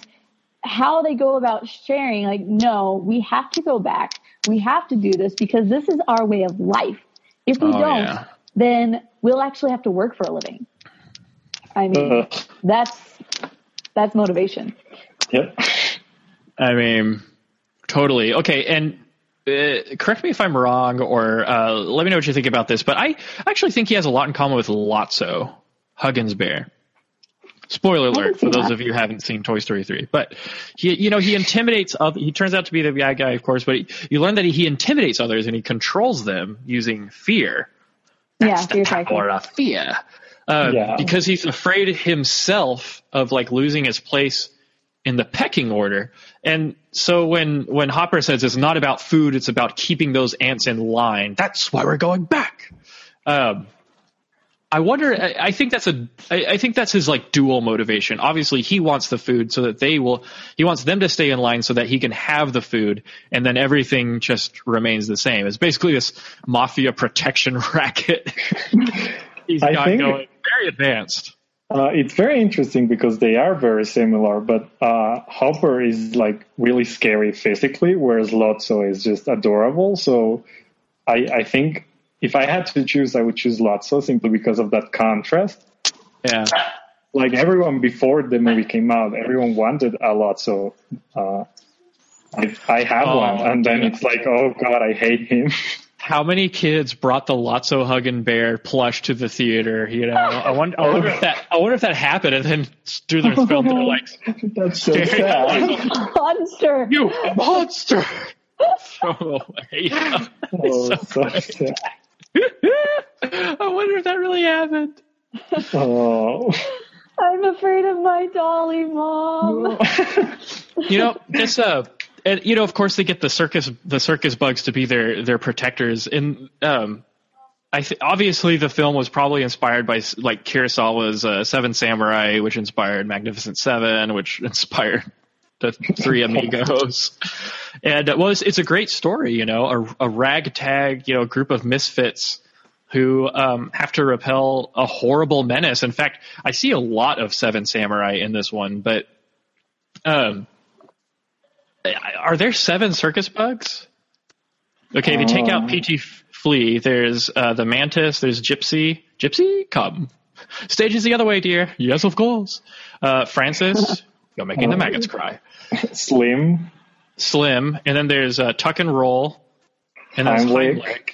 S5: how they go about sharing, like, no, we have to go back. We have to do this because this is our way of life. If we
S3: Oh,
S5: don't,
S3: yeah.
S5: then we'll actually have to work for a living. I mean,
S4: Ugh.
S5: that's, that's motivation.
S4: Yep.
S3: I mean, totally. Okay, and uh, correct me if I'm wrong, or uh, let me know what you think about this. But I actually think he has a lot in common with Lotso, Huggins Bear. Spoiler alert
S5: see
S3: for those
S5: that.
S3: of you who haven't seen Toy Story 3. But he, you know, he intimidates other, he turns out to be the bad guy, of course, but he, you learn that he, he intimidates others and he controls them using fear.
S5: Yeah, fear cycle.
S3: Or a fear. Uh,
S4: Yeah.
S3: Because he's afraid himself of like losing his place in the pecking order. And so when, when Hopper says it's not about food, it's about keeping those ants in line, that's why we're going back. Um, I wonder. I, I think that's a. I, I think that's his like dual motivation. Obviously, he wants the food so that they will. He wants them to stay in line so that he can have the food, and then everything just remains the same. It's basically this mafia protection racket. He's
S4: I
S3: got
S4: think-
S3: going very advanced.
S4: Uh, it's very interesting because they are very similar, but uh, Hopper is like really scary physically, whereas Lotso is just adorable. So I, I think if I had to choose, I would choose Lotso simply because of that contrast.
S3: Yeah.
S4: Like everyone before the movie came out, everyone wanted a Lotso. Uh, I, I have
S3: Oh,
S4: one, and then it's like, oh god, I hate him.
S3: How many kids brought the Lotso Huggin Bear plush to the theater? You know, I wonder, I wonder if that. I wonder if that happened, and then through their film, they're like,
S4: That's so sad.
S3: like,
S5: Monster.
S3: "You monster!" Throw away.
S4: Oh,
S3: So
S4: so sad.
S3: I wonder if that really happened.
S4: Oh.
S5: I'm afraid of my dolly, mom.
S3: You know, this uh, and you know, of course, they get the circus the circus bugs to be their their protectors, and um, I th- obviously the film was probably inspired by like Kurosawa's uh, Seven Samurai, which inspired Magnificent Seven, which inspired the Three Amigos, and uh, well, it's, it's a great story. You know, a, a ragtag you know group of misfits who um, have to repel a horrible menace. In fact, I see a lot of Seven Samurai in this one, but um, are there seven circus bugs? Okay, if you take out PT Flea, there's uh, the Mantis, there's Gypsy. Gypsy, come. Stage is the other way, dear. Yes, of course. Uh, Francis, you're making the maggots cry.
S4: Slim.
S3: Slim, and then there's uh, Tuck and Roll, and then
S4: Heimlich.
S3: Heimlich,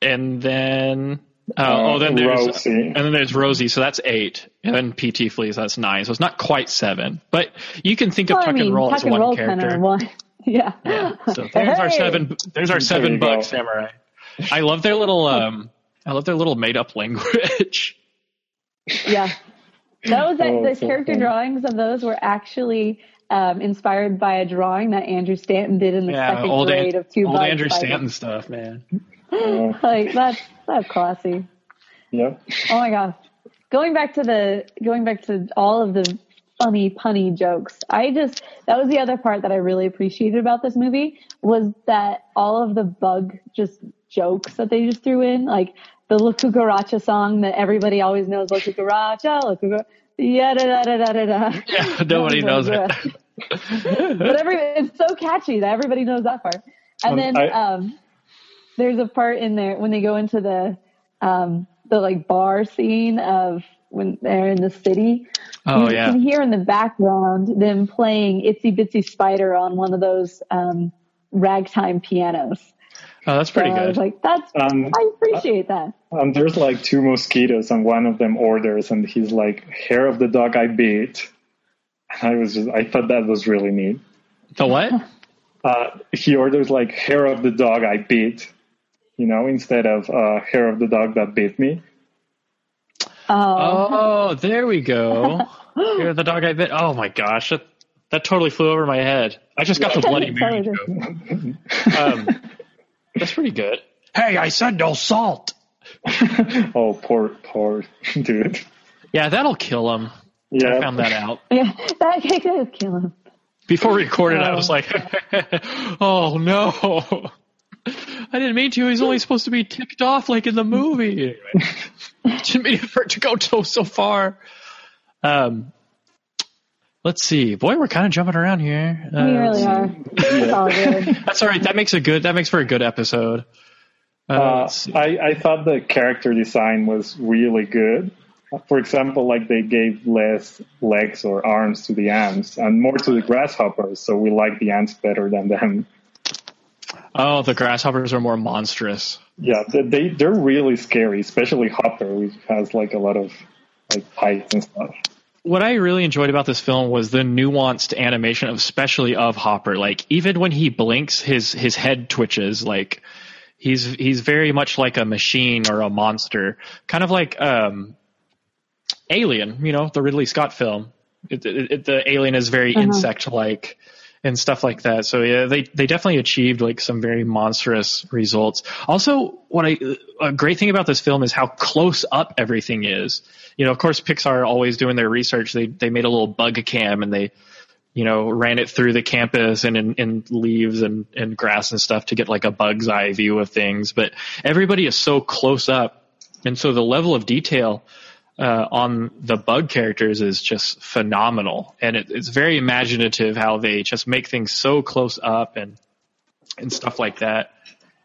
S3: and then uh,
S4: Uh,
S3: oh, then there's
S4: Rosie.
S3: and then there's Rosie, so that's eight, and then PT Fleas, that's nine, so it's not quite seven, but you can think of Tuck
S5: I mean,
S3: and Roll
S5: Tuck
S3: as
S5: and
S3: one
S5: roll kind
S3: character.
S5: of one. Yeah.
S3: So there's our seven. There's our
S4: There
S3: seven
S4: you
S3: bug
S4: go.
S3: samurai. I love their little. Um, I love their little made up language.
S5: Yeah. That was
S4: Oh,
S5: the
S4: so
S5: character
S4: funny.
S5: drawings of those were actually um, inspired by a drawing that Andrew Stanton did in the
S3: yeah,
S5: second
S3: old,
S5: grade
S3: An-
S5: of two
S3: old
S5: bugs
S3: Andrew
S5: fighting.
S3: Stanton stuff, man.
S5: Like that's that's classy.
S4: yep.
S5: Oh my gosh. going back to the going back to all of the funny punny jokes. I just that was the other part that I really appreciated about this movie was that all of the bug just jokes that they just threw in, like the La Cucaracha song that everybody always knows, La Cucaracha, La Cucaracha, yeah, da da da da da da.
S3: Yeah, nobody knows it.
S5: but every it's so catchy that everybody knows that part. And
S4: Um,
S5: then
S4: I-
S5: um, there's a part in there when they go into the um, the like bar scene of when they're in the city.
S3: Oh,
S5: you
S3: yeah.
S5: can hear in the background them playing "Itsy Bitsy Spider" on one of those um, ragtime pianos.
S3: Oh, that's pretty
S5: so I was
S3: good.
S5: like, "That's
S4: Um,
S5: I appreciate that."
S4: Um, there's like two mosquitoes, and one of them orders, and he's like, "Hair of the dog I beat." And I was just, I thought that was really neat.
S3: The what?
S4: Uh, he orders like "Hair of the dog I beat," you know, instead of uh, "Hair of the dog that bit me."
S5: Oh,
S3: Oh, there we go. You're the dog I bit. Oh my gosh, that, that totally flew over my head. I just got the Bloody Mary joke. Um, that's pretty good. Hey, I said no salt.
S4: Oh, poor, poor dude.
S3: Yeah, that'll kill him.
S4: Yeah,
S3: I found that out.
S5: yeah, that cake is kill him.
S3: Before we recorded, I was like, oh no. I didn't mean to. He's only supposed to be ticked off like in the movie. Anyway, didn't mean for it to go so, so far. Um, let's see. Boy, we're kind of jumping around here. Uh,
S5: We really are. All good.
S3: That's all right. That makes a good. That makes for a good episode. Uh,
S4: Uh. I, I thought the character design was really good. For example, like they gave less legs or arms to the ants and more to the grasshoppers, so we like the ants better than them.
S3: oh, the grasshoppers are more monstrous.
S4: Yeah, they, they they're really scary, especially Hopper, which has like a lot of like pipes and stuff.
S3: What I really enjoyed about this film was the nuanced animation, of, especially of Hopper. Like even when he blinks, his his head twitches. Like he's he's very much like a machine or a monster, kind of like um, Alien. You know, the Ridley Scott film. It, it, it, the alien is very insect like and stuff like that. So yeah, they they definitely achieved like some very monstrous results. Also, what I a great thing about this film is how close up everything is. You know, of course, Pixar always doing their research. They they made a little bug cam and they you know ran it through the campus and in, in leaves and, and grass and stuff to get like a bug's eye view of things. But everybody is so close up, and so the level of detail uh, on the bug characters is just phenomenal, and it, it's very imaginative how they just make things so close up and and stuff like that.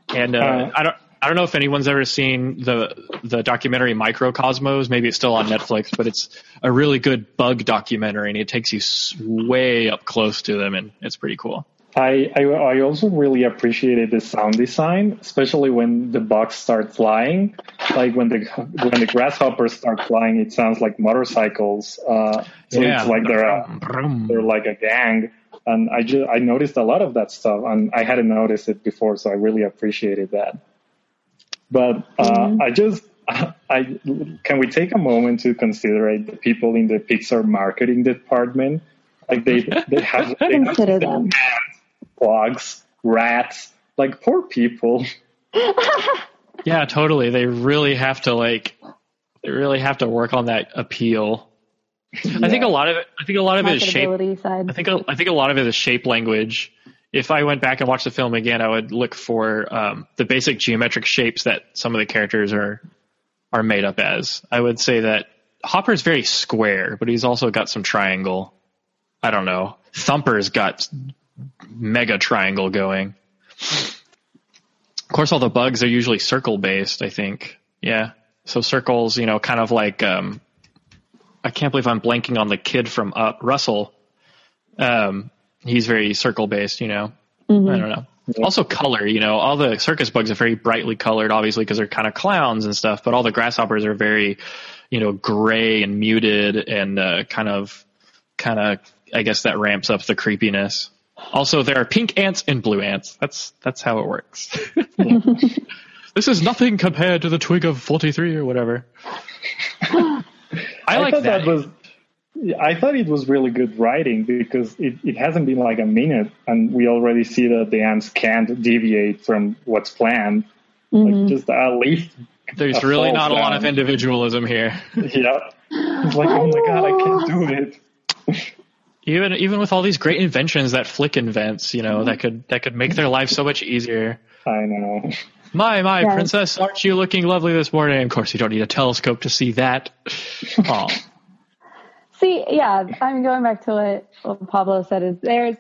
S3: And uh,
S4: Uh,
S3: I don't I don't know if anyone's ever seen the the documentary Microcosmos. Maybe it's still on Netflix, but it's a really good bug documentary, and it takes you way up close to them, and it's pretty cool.
S4: I, I I also really appreciated the sound design, especially when the bugs start flying. Like when the when the grasshoppers start flying, it sounds like motorcycles. Uh, so
S3: Yeah.
S4: it's like they're a, they're like a gang. And I just I noticed a lot of that stuff, and I hadn't noticed it before, so I really appreciated that. But uh, I just I can we take a moment to consider the people in the Pixar marketing department? Like they they have they have
S5: Consider them.
S4: clogs, rats, like poor people.
S3: Yeah, totally. They really have to like, they really have to work on that appeal. I think a lot of it. I think a lot of it is shape.
S5: Side.
S3: I think a, I think a lot of it is shape language. If I went back and watched the film again, I would look for um, the basic geometric shapes that some of the characters are are made up as. I would say that Hopper is very square, but he's also got some triangle. I don't know. Thumper's got mega triangle going. Of course, all the bugs are usually circle based. I think, yeah. So circles, you know, kind of like um, I can't believe I'm blanking on the kid from Up, Russell. Um, he's very circle based, you know. I don't know. Also, color, you know, all the circus bugs are very brightly colored, obviously, because they're kind of clowns and stuff. But all the grasshoppers are very, you know, gray and muted and uh, kind of, kind of. I guess that ramps up the creepiness. Also, there are pink ants and blue ants. That's that's how it works. this is nothing compared to the twig of forty three or whatever. I like
S4: thought
S3: that.
S4: that was. I thought it was really good writing because it, it hasn't been like a minute, and we already see that the ants can't deviate from what's planned. Like mm-hmm. just a leaf
S3: There's
S4: a
S3: really
S4: falls
S3: not a lot of individualism here.
S4: Yeah, it's like oh my god, I can't do it.
S3: Even even with all these great inventions that Flick invents, you know, that could that could make their life so much easier.
S4: I know.
S3: My my
S5: Yes.
S3: princess, aren't you looking lovely this morning? Of course, you don't need a telescope to see that. Oh,
S5: See, yeah, I'm going back to what, what Pablo said. Is there's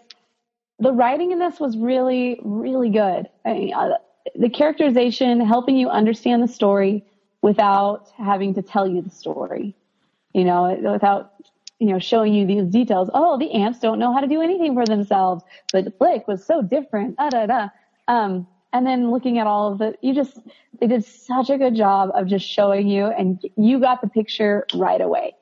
S5: the writing in this was really, really good. I mean, uh, the characterization, helping you understand the story without having to tell you the story. You know, without you know showing you these details. Oh, the ants don't know how to do anything for themselves, but Flick was so different. Da da da. Um, and then looking at all of it, you just they did such a good job of just showing you, and you got the picture right away.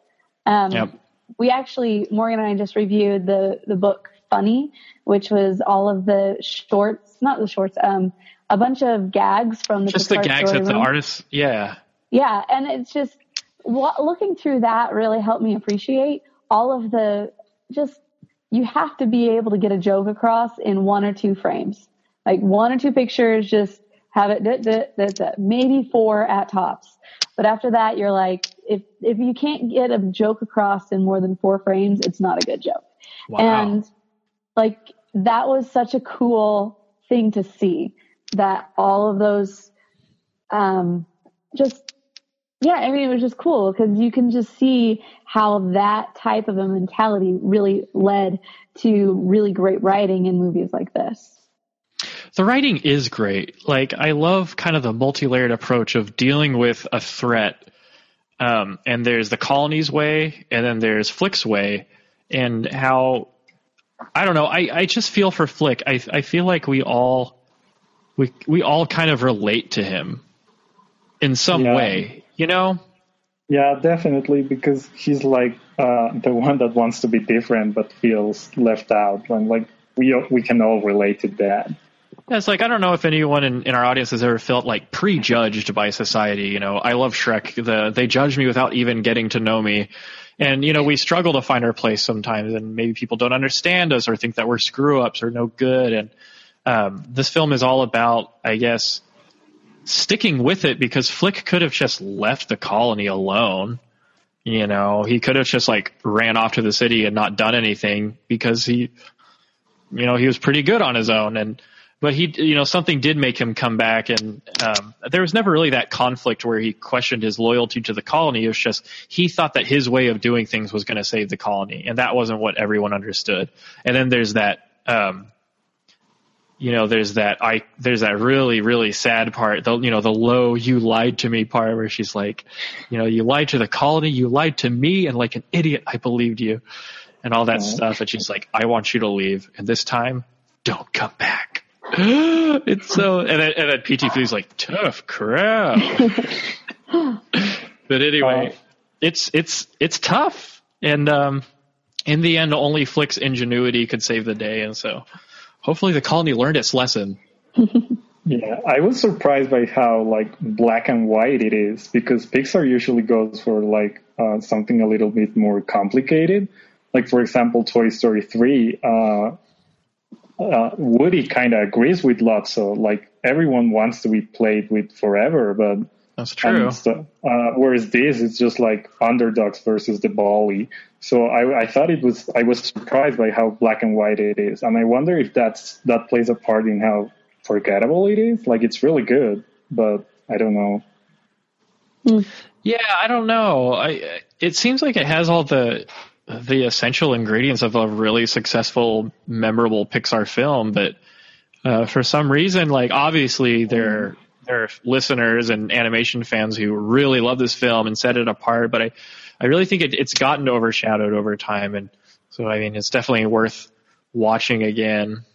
S5: Um,
S3: Yep.
S5: We actually, Morgan and I just reviewed the, the book Funny, which was all of the shorts, not the shorts, um, a bunch of gags from the
S3: just the gags that the artists, yeah,
S5: Yeah, and it's just wa- looking through that really helped me appreciate all of the just you have to be able to get a joke across in one or two frames, like one or two pictures. Just have it, duh, maybe four at tops. But after that, you're like, if if you can't get a joke across in more than four frames, it's not a good joke.
S3: Wow.
S5: And like that was such a cool thing to see that all of those um just yeah, I mean it was just cool because you can just see how that type of a mentality really led to really great writing in movies like this.
S3: the writing is great. Like I love kind of the multi-layered approach of dealing with a threat. Um, and there's the colony's way, and then there's Flick's way, and how I don't know. I, I just feel for Flick. I I feel like we all we we all kind of relate to him in some
S4: Yeah.
S3: way. You know?
S4: Yeah, definitely, because he's like uh, the one that wants to be different but feels left out. And like we we can all relate to that.
S3: Yeah, it's like I don't know if anyone in, in our audience has ever felt like prejudged by society. You know, I love Shrek. The they judge me without even getting to know me, and you know we struggle to find our place sometimes, and maybe people don't understand us or think that we're screw ups or no good. And um, this film is all about, I guess, sticking with it because Flick could have just left the colony alone. You know, he could have just like ran off to the city and not done anything because he, you know, he was pretty good on his own. And but he you know something did make him come back and um, there was never really that conflict where he questioned his loyalty to the colony. It was just he thought that his way of doing things was going to save the colony. And that wasn't what everyone understood. And then there's that um, you know there's that i there's that really really sad part. The you know the low you lied to me part where she's like you know you lied to the colony you lied to me and like an idiot i believed you and all that stuff. And she's like i want you to leave and this time don't come back. It's so and then, and then pt Foo's like tough crap. But anyway it's it's it's tough. And um in the end only flick's ingenuity could save the day and so hopefully the colony learned its lesson
S4: Yeah, I was surprised by how like black and white it is because Pixar usually goes for like uh, something a little bit more complicated. Like for example, Toy Story three, uh, uh, Woody kind of agrees with Lotso. Like everyone wants to be played with forever, but
S3: that's true.
S4: and uh, whereas this is just like underdogs versus the bully. So I, I thought it was I was surprised by how black and white it is, and I wonder if that's that plays a part in how forgettable it is. Like it's really good, but I don't know.
S3: Yeah, I don't know. I it seems like it has all the the essential ingredients of a really successful, memorable Pixar film, but uh, for some reason, like obviously there there are listeners and animation fans who really love this film and set it apart, but I I really think it, it's gotten overshadowed over time, and so I mean it's definitely worth watching again.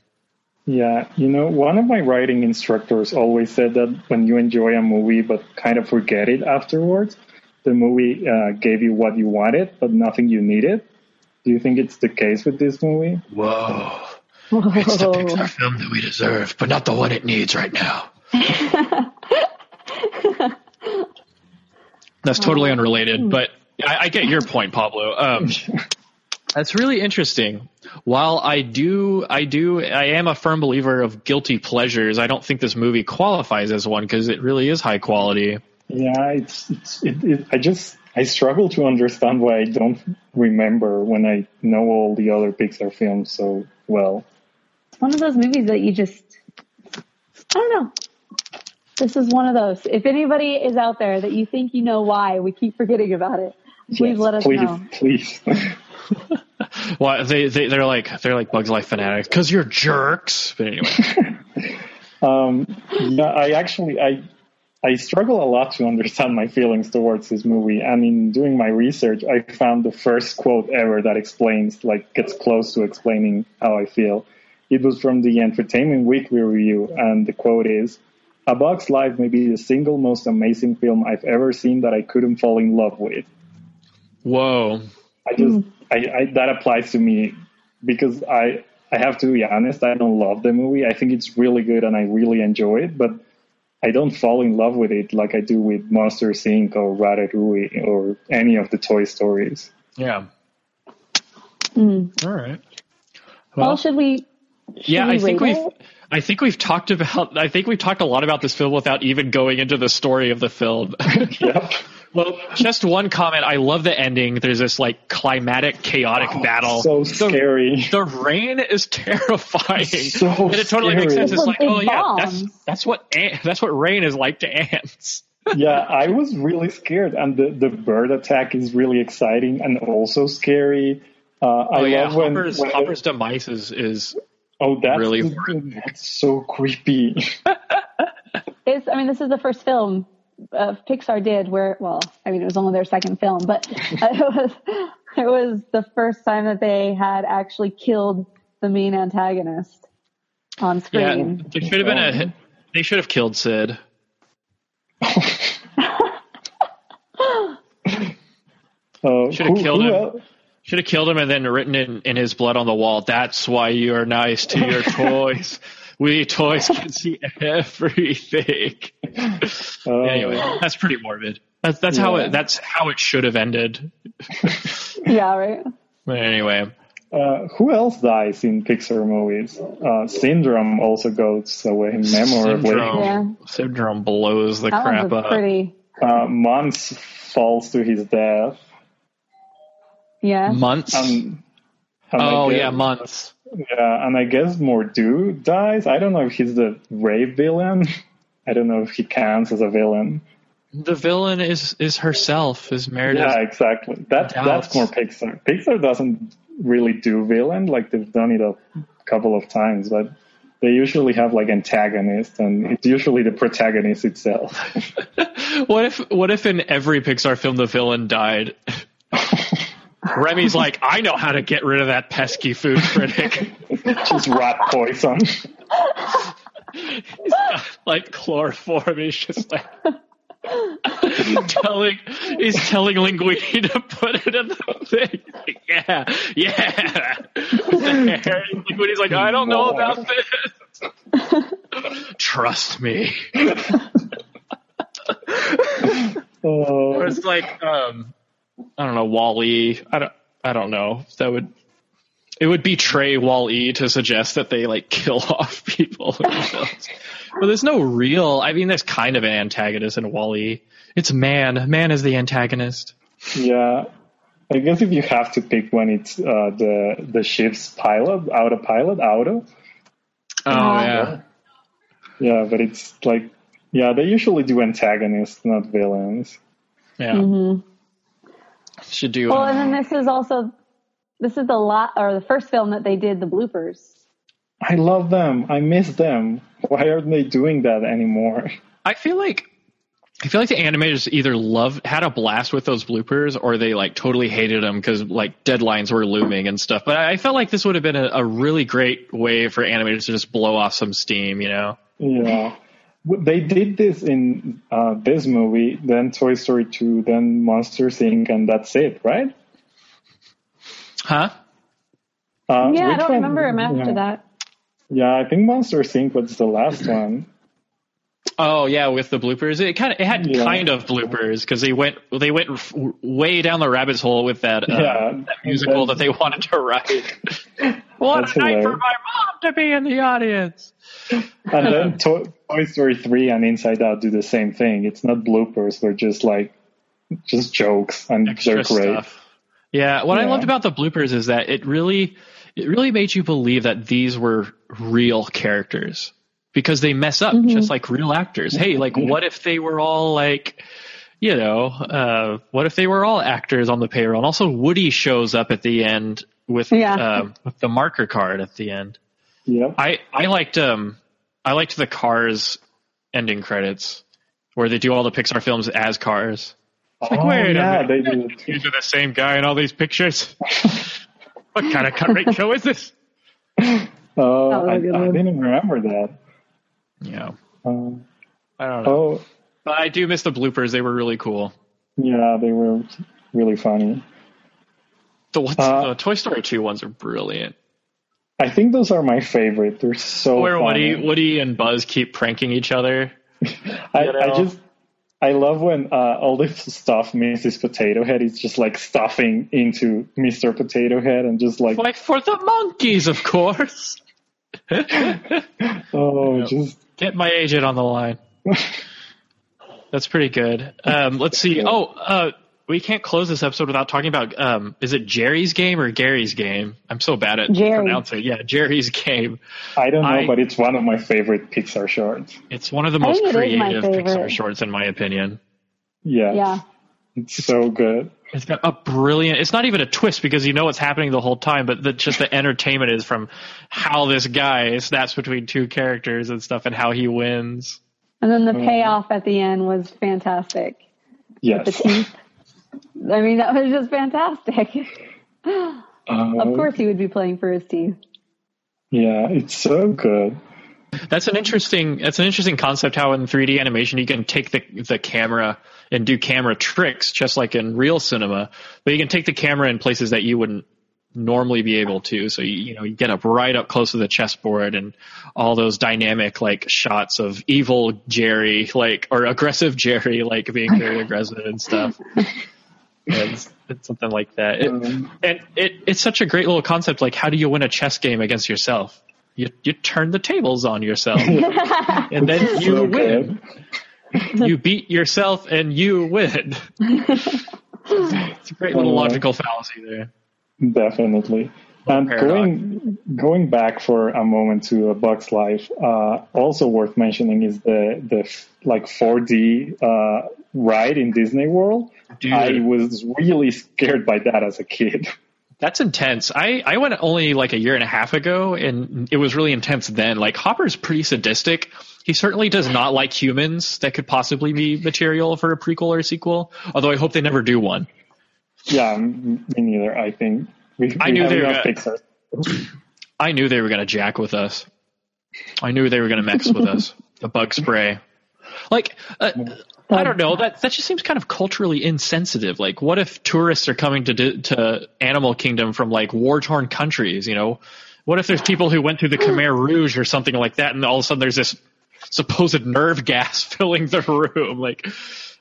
S4: Yeah, you know, one of my writing instructors always said that when you enjoy a movie but kind of forget it afterwards, the movie uh, gave you what you wanted but nothing you needed. Do you think it's the case with this movie?
S3: Whoa. It's the Pixar film that we deserve, but not the one it needs right now. That's totally unrelated, but I, I get your point, Pablo. Um, that's really interesting. While I do, I do, I am a firm believer of guilty pleasures. I don't think this movie qualifies as one because it really is high quality.
S4: Yeah, it's, it's it, it, I just I struggle to understand why I don't remember when I know all the other Pixar films so well.
S5: It's one of those movies that you just I don't know. This is one of those. If anybody is out there that you think you know why we keep forgetting about it, please
S4: Yes,
S5: let us
S4: please,
S5: know.
S4: Please.
S3: Well, they, they they're like they're like Bug's Life fanatics because you're jerks. But anyway,
S4: Um, yeah, I actually I I struggle a lot to understand my feelings towards this movie, and in doing my research, I found the first quote ever that explains, like, gets close to explaining how I feel. It was from the Entertainment Weekly review, and the quote is, "A Bug's Life may be the single most amazing film I've ever seen that I couldn't fall in love with."
S3: Whoa,
S4: I just I, I that applies to me because I I have to be honest. I don't love the movie. I think it's really good and I really enjoy it, but I don't fall in love with it like I do with Monsters Inc. or Ratatouille or any of the Toy Stories.
S3: yeah,
S5: Mm.
S3: all right.
S5: Well,
S3: Well,
S5: should we?
S3: yeah,
S5: we
S3: I think
S5: rate
S3: we've
S5: it?
S3: I think we've talked about I think we've talked a lot about this film without even going into the story of the film.
S4: Yep.
S3: Well, just one comment. I love the ending. There's this like climatic, chaotic battle.
S4: So
S3: The-
S4: scary.
S3: The rain is terrifying,
S4: So
S3: and it totally makes sense. It's
S5: Well,
S3: like,
S5: big
S3: oh yeah, that's that's what ant, that's what rain is like to ants.
S4: yeah, I was really scared, and the, the bird attack is really exciting and also scary. Uh, I
S3: Oh yeah,
S4: love when,
S3: Hopper's,
S4: when
S3: Hopper's demise is, is
S4: oh that's
S3: really
S4: that's so creepy.
S5: It's, I mean, this is the first film uh, Pixar did where, well, I mean, it was only their second film, but it was it was the first time that they had actually killed the main antagonist on screen.
S3: yeah.
S5: screen.
S3: There should have been a. They should have killed Sid.
S4: Uh,
S3: Should have killed
S4: who
S3: him. Should have killed him and then written in, in his blood on the wall. That's why you are nice to your toys. We toys can see everything.
S4: Uh,
S3: anyway, that's pretty morbid. That's that's how it that's how it should have ended.
S5: Yeah, right.
S3: But anyway,
S4: Uh, who else dies in Pixar movies? Uh, Syndrome also goes away memorably.
S3: syndrome
S5: Yeah.
S3: syndrome blows the
S5: That
S3: crap
S5: one's a
S3: up.
S5: pretty,
S4: Uh, Muntz falls to his death.
S5: yeah.
S3: Muntz.
S4: Um, and
S3: oh
S4: guess-
S3: yeah, Muntz.
S4: Yeah, and I guess Mordu dies. I don't know if he's the Ray villain. I don't know if he counts as a villain.
S3: The villain is is herself. Is Merida?
S4: Yeah, exactly. That
S3: Doubts.
S4: that's more Pixar. Pixar doesn't really do villain like they've done it a couple of times, but they usually have like antagonists, and it's usually the protagonist itself.
S3: What if what if in every Pixar film the villain died? Remy's like, I know how to get rid of that pesky food critic.
S4: Just rat poison.
S3: He's got, like chloroform. He's just like telling he's telling Linguini to put it in the thing. Yeah, yeah. Linguini's like, I don't know about this. Trust me. Or
S4: Uh,
S3: it's like um I don't know, Wally. I don't I don't know. That would it would betray Wall E to suggest that they like kill off people. in but there's no real I mean there's kind of an antagonist in Wall E. It's man. Man is the antagonist.
S4: yeah, I guess if you have to pick one, it's uh, the the ship's pilot, autopilot, auto.
S3: Oh
S5: Yeah.
S3: yeah.
S4: Yeah, but it's like, yeah, they usually do antagonists, not villains.
S3: Yeah.
S5: hmm
S3: Should do
S5: Well, and then this is also this is the lot or the first film that they did the bloopers.
S4: I love them. I miss them. Why aren't they doing that anymore?
S3: I feel like I feel like the animators either loved had a blast with those bloopers or they like totally hated them because like deadlines were looming and stuff. But I felt like this would have been a, a really great way for animators to just blow off some steam, you know?
S4: Yeah. W- They did this in uh, this movie, then Toy Story 2, then Monsters Inc., and that's it, right?
S3: Huh?
S4: Uh,
S5: yeah, I don't
S4: one-
S5: remember him after
S4: yeah.
S5: that.
S4: Yeah, I think Monsters Inc. was the last one.
S3: Oh yeah, with the bloopers, it kind of it had
S4: Yeah.
S3: kind of bloopers because they went they went f- way down the rabbit's hole with that, uh,
S4: Yeah.
S3: that musical that they wanted to write. What
S4: That's
S3: a night for my mom to be in the audience.
S4: And then to- Toy Story 3 and Inside Out do the same thing. It's not bloopers, they're just like, just jokes, and
S3: Extra
S4: they're great.
S3: stuff. Yeah, what I loved about the bloopers is that it really, it really made you believe that these were real characters because they mess up just like real actors. Hey, like what if they were all like, you know, uh, what if they were all actors on the payroll? And also Woody shows up at the end with,
S5: Yeah.
S3: um, with the marker card at the end.
S4: Yep.
S3: I, I liked, um, I liked the Cars ending credits where they do all the Pixar films as Cars. It's like,
S4: oh,
S3: wait a
S4: yeah,
S3: minute.
S4: they do.
S3: These are the same guy in all these pictures. what kind of cut rate show is this?
S4: Oh,
S5: was a
S4: I, I didn't remember that.
S3: Yeah,
S4: Um,
S3: I don't know.
S4: oh,
S3: But I do miss the bloopers. They were really cool.
S4: yeah, they were really funny.
S3: The, ones,
S4: Uh,
S3: the Toy Story 2 ones are brilliant.
S4: I think those are my favorite. They're so
S3: Where
S4: funny.
S3: Woody, Woody and Buzz keep pranking each other.
S4: I,
S3: you know?
S4: I just I love when uh, all this stuff Mrs. Potato Head is just like stuffing into Mr. Potato Head and just like
S3: Like for the monkeys, of course.
S4: oh
S3: Yep.
S4: just
S3: Get my agent on the line. That's pretty good. Um, let's see. Oh, uh, we can't close this episode without talking about um, is it Geri's game or Gary's game? I'm so bad at
S5: Jerry.
S3: pronouncing. Yeah, Geri's game.
S4: I don't know,
S3: I-
S4: but it's one of my favorite Pixar shorts.
S3: It's one of the most
S5: think it is my
S3: creative. Pixar shorts, in my opinion.
S4: Yeah,
S5: Yeah.
S4: it's so good.
S3: It's got a brilliant. It's not even a twist because you know what's happening the whole time, but the, just the entertainment is from how this guy snaps between two characters and stuff, and how he wins.
S5: And then the
S4: Mm.
S5: payoff at the end was fantastic. The
S4: Yes,
S5: teeth. I mean, that was just fantastic.
S4: Uh,
S5: of course, he would be playing for his team.
S4: Yeah, it's so good.
S3: That's an interesting. That's an interesting concept. How in 3D animation you can take the the camera and do camera tricks, just like in real cinema. But you can take the camera in places that you wouldn't normally be able to. So you, you know you get up right up close to the chessboard and all those dynamic like shots of evil Geri, like or aggressive Geri, like being very aggressive and stuff. It's, it's something like that. It,
S4: Um,
S3: and it, it's such a great little concept. Like, how do you win a chess game against yourself? You you turn the tables on yourself, and then you
S4: so
S3: win.
S4: good.
S3: You beat yourself, and you win. it's a great little
S4: Uh,
S3: logical fallacy there.
S4: Definitely. And going going back for a moment to a Bug's Life, uh, also worth mentioning is the the like 4D uh, ride in Disney World.
S3: Dude.
S4: I was really scared by that as a kid.
S3: That's intense. I, I went only like a year and a half ago, and it was really intense then. Like Hopper's pretty sadistic. He certainly does not like humans. That could possibly be material for a prequel or a sequel. Although I hope they never do one.
S4: yeah, me neither. I think we,
S3: I knew they were gonna-. I knew they were going to jack with us. I knew they were going to mess with us. The bug spray. Like, uh, I don't know. That that just seems kind of culturally insensitive. Like, what if tourists are coming to di- to Animal Kingdom from like war torn countries? You know, what if there's people who went through the Khmer Rouge or something like that, and all of a sudden there's this supposed nerve gas filling the room? Like,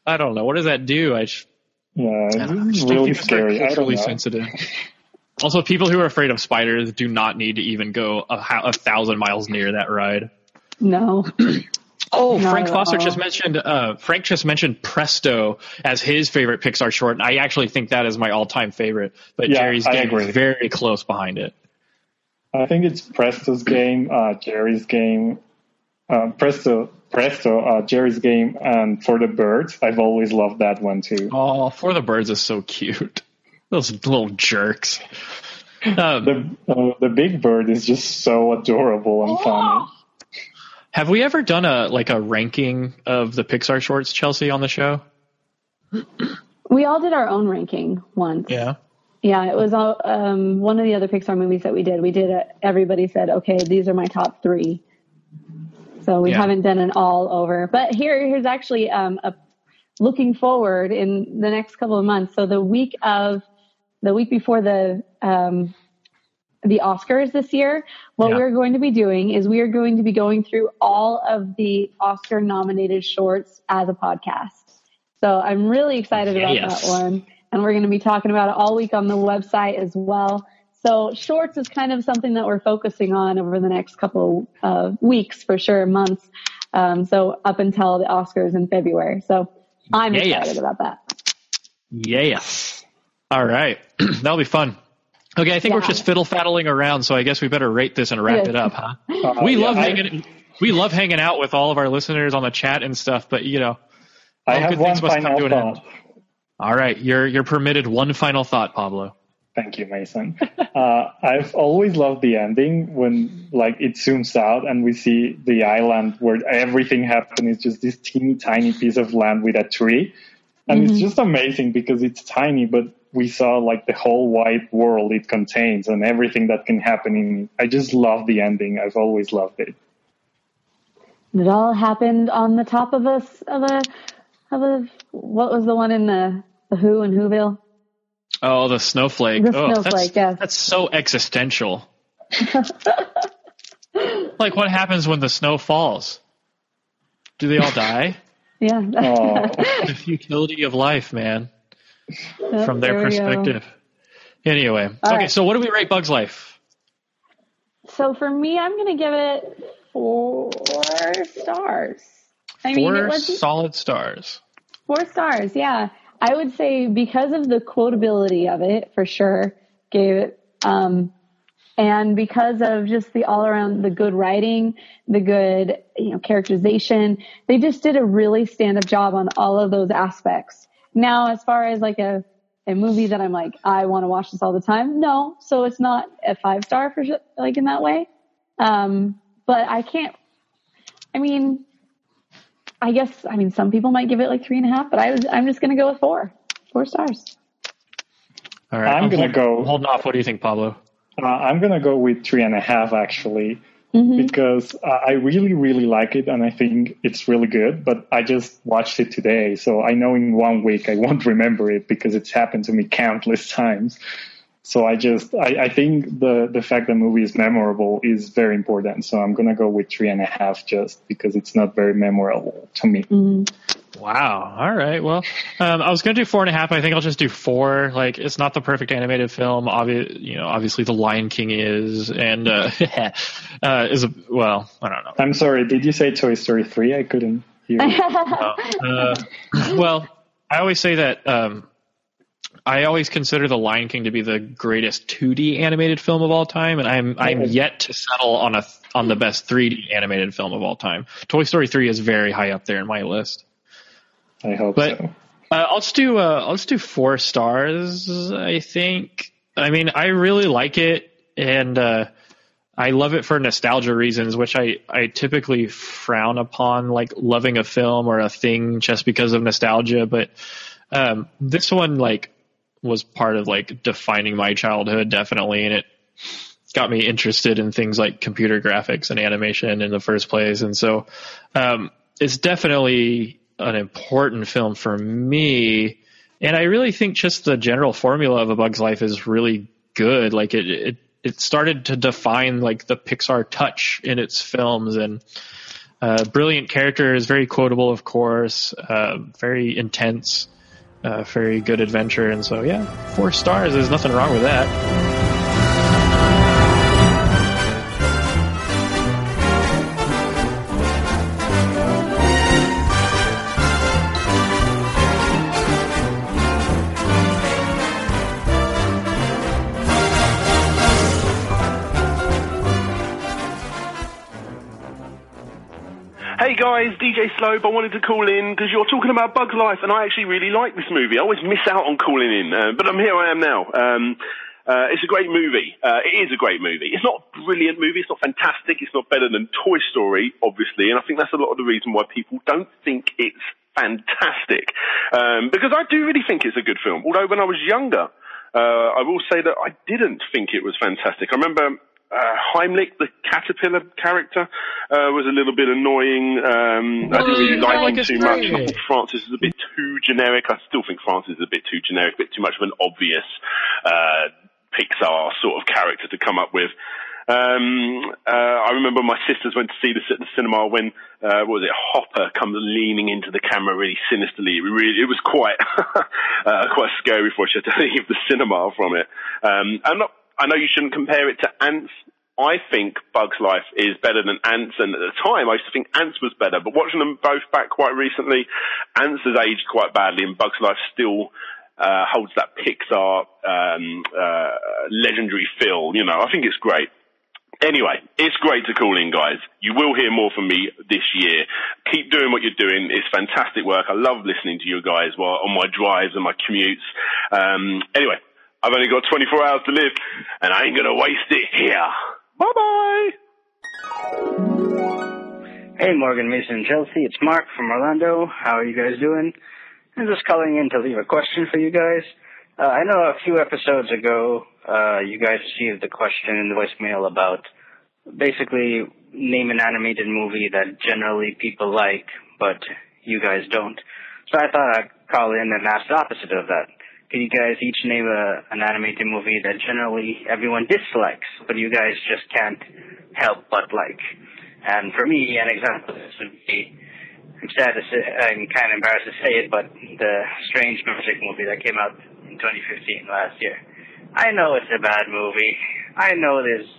S3: I don't know. What does that do? I just,
S4: Yeah,
S3: I don't know. I
S4: it's
S3: just
S4: really scary. I don't
S3: culturally sensitive. Also, people who are afraid of spiders do not need to even go a, a thousand miles near that ride.
S5: No.
S3: Oh,
S5: Not
S3: Frank Foster
S5: all.
S3: just mentioned. Uh, Frank just mentioned Presto as his favorite Pixar short, and I actually think that is my all-time favorite. But
S4: Yeah,
S3: Geri's
S4: I
S3: game
S4: agree.
S3: is very close behind it.
S4: I think it's Presto's game, uh, Geri's game, uh, Presto, Presto, uh, Geri's game, and for the birds. I've always loved that one too.
S3: Oh, For the Birds is so cute. Those little jerks. Um,
S4: The uh, the big bird is just so adorable and funny.
S3: Have we ever done a like a ranking of the Pixar shorts, Chelsea, on the show?
S5: We all did our own ranking once.
S3: Yeah.
S5: Yeah, it was all, um, one of the other Pixar movies that we did. We did it. Everybody said, okay, these are my top three. So we
S3: Yeah.
S5: haven't done an all over. But here, here's actually um, a, looking forward in the next couple of months. So the week of the week before the um, the Oscars this year, what
S3: Yeah.
S5: we're going to be doing is we are going to be going through all of the Oscar nominated shorts as a podcast. So I'm really excited about
S3: Yes.
S5: that one. And we're going to be talking about it all week on the website as well. So shorts is kind of something that we're focusing on over the next couple of weeks for sure, months. Um, so up until the Oscars in February. So I'm
S3: Yes.
S5: excited about that.
S3: Yes. All right. That'll be fun. Okay, I think we're just fiddle faddling around, so I guess we better rate this and wrap it up, huh?
S4: Uh,
S3: we
S4: yeah,
S3: love
S4: I-
S3: hanging. We love hanging out with all of our listeners on the chat and stuff, but you know,
S4: I have
S3: good
S4: one
S3: things must come
S4: final
S3: to an end.
S4: thought.
S3: All right, you're you're permitted one final thought, Pablo.
S4: Thank you, Mason. uh, I've always loved the ending when like it zooms out and we see the island where everything happened. It's just this teeny tiny piece of land with a tree. And it's just amazing because it's tiny, but we saw like the whole wide world it contains and everything that can happen in it. I just love the ending. I've always loved it.
S5: It all happened on the top of a, s- of a, of a, what was the one in the, the Who and Whoville?
S3: Oh, the snowflake.
S5: The
S3: oh,
S5: snowflake,
S3: that's,
S5: yes.
S3: that's so existential. like, what happens when the snow falls? Do they all die?
S5: Yeah.
S4: Oh,
S3: the futility of life, man, From their
S5: there we go.
S3: perspective. Anyway,
S5: All
S3: okay,
S5: right.
S3: so what do we rate Bug's Life?
S5: So for me, I'm going to give it four stars. I mean, it
S3: Four
S5: was
S3: solid stars.
S5: four stars. Yeah, I would say because of the quotability of it, for sure, gave it. Um, and because of just the all around the good writing, the good you know characterization, they just did a really stand up job on all of those aspects. Now, as far as like a a movie that I'm like I want to watch this all the time, no. So it's not a five star for like in that way. Um, but I can't. I mean, I guess I mean some people might give it like three and a half, but I was I'm just gonna go with four, four stars.
S3: All right,
S4: I'm gonna go-
S3: Holding off. What do you think, Pablo?
S4: Uh, I'm gonna go with three and a half actually, because uh, I really, really like it, and I think it's really good. But I just watched it today, so I know in one week I won't remember it because it's happened to me countless times. So I just, I, I think the the fact the movie is memorable is very important. So I'm gonna go with three and a half just because it's not very memorable to me.
S3: Wow. All right. Well, um, I was going to do four and a half. I think I'll just do four. Like, it's not the perfect animated film. Obvi- you know, obviously, The Lion King is, and uh, uh, is a well. I don't know.
S4: I'm sorry, did you say Toy Story three? I couldn't hear.
S3: Uh, well, I always say that um, I always consider The Lion King to be the greatest 2D animated film of all time, and I'm I'm yet to settle on a on the best 3D animated film of all time. Toy Story 3 is very high up there in my list.
S4: I hope
S3: But-
S4: so.
S3: Uh, I'll just do uh, I'll just do four stars. I think. I mean, I really like it, and uh, I love it for nostalgia reasons, which I I typically frown upon, like loving a film or a thing just because of nostalgia. But um, this one, like, was part of like defining my childhood, definitely, and it got me interested in things like computer graphics and animation in the first place. And so um, it's definitely an important film for me. And I really think just the general formula of A Bug's Life is really good. Like it, it, it started to define like the Pixar touch in its films and uh, brilliant characters, very quotable, of course, uh, very intense, uh, very good adventure. And so, yeah, four stars. There's nothing wrong with that.
S12: Guys, DJ Slope. I wanted to call in because you're talking about Bug's Life, and I actually really like this movie. I always miss out on calling in, uh, but I'm here. I am now. Um, uh, it's a great movie. Uh, it is a great movie. It's not a brilliant movie. It's not fantastic. It's not better than Toy Story, obviously, and I think that's a lot of the reason why people don't think it's fantastic. Um, because I do really think it's a good film. Although when I was younger, uh, I will say that I didn't think it was fantastic. I remember uh, Heimlich, the caterpillar character, uh, was a little bit annoying. Um, I didn't really like him too much. I thought Francis is a bit too generic. I still think Francis is a bit too generic, a bit too much of an obvious uh, Pixar sort of character to come up with. Um, uh, I remember my sisters went to see this at the cinema when, uh, what was it, Hopper comes leaning into the camera really sinisterly. It really, it was quite, uh, quite scary before she had to leave the cinema from it. Um, I'm not, I know you shouldn't compare it to Antz. I think Bug's Life is better than Antz, and at the time I used to think Antz was better. But watching them both back quite recently, Antz has aged quite badly, and Bug's Life still uh, holds that Pixar um, uh, legendary feel. You know, I think it's great. Anyway, it's great to call in, guys. You will hear more from me this year. Keep doing what you're doing. It's fantastic work. I love listening to you guys while on my drives and my commutes. Um, anyway, I've only got 24 hours to live, and I ain't gonna waste it here. Bye bye.
S13: Hey, Morgan, Mason, and Chelsea. It's Mark from Orlando. How are you guys doing? I'm just calling in to leave a question for you guys. Uh, I know a few episodes ago, uh, you guys received a question in the voicemail about basically name an animated movie that generally people like, but you guys don't. So I thought I'd call in and ask the opposite of that. Can you guys each name a, an animated movie that generally everyone dislikes, but you guys just can't help but like? And for me, an example of this would be, I'm sad to say, I'm kind of embarrassed to say it, but the Strange Magic movie that came out in 2015 last year. I know it's a bad movie. I know there's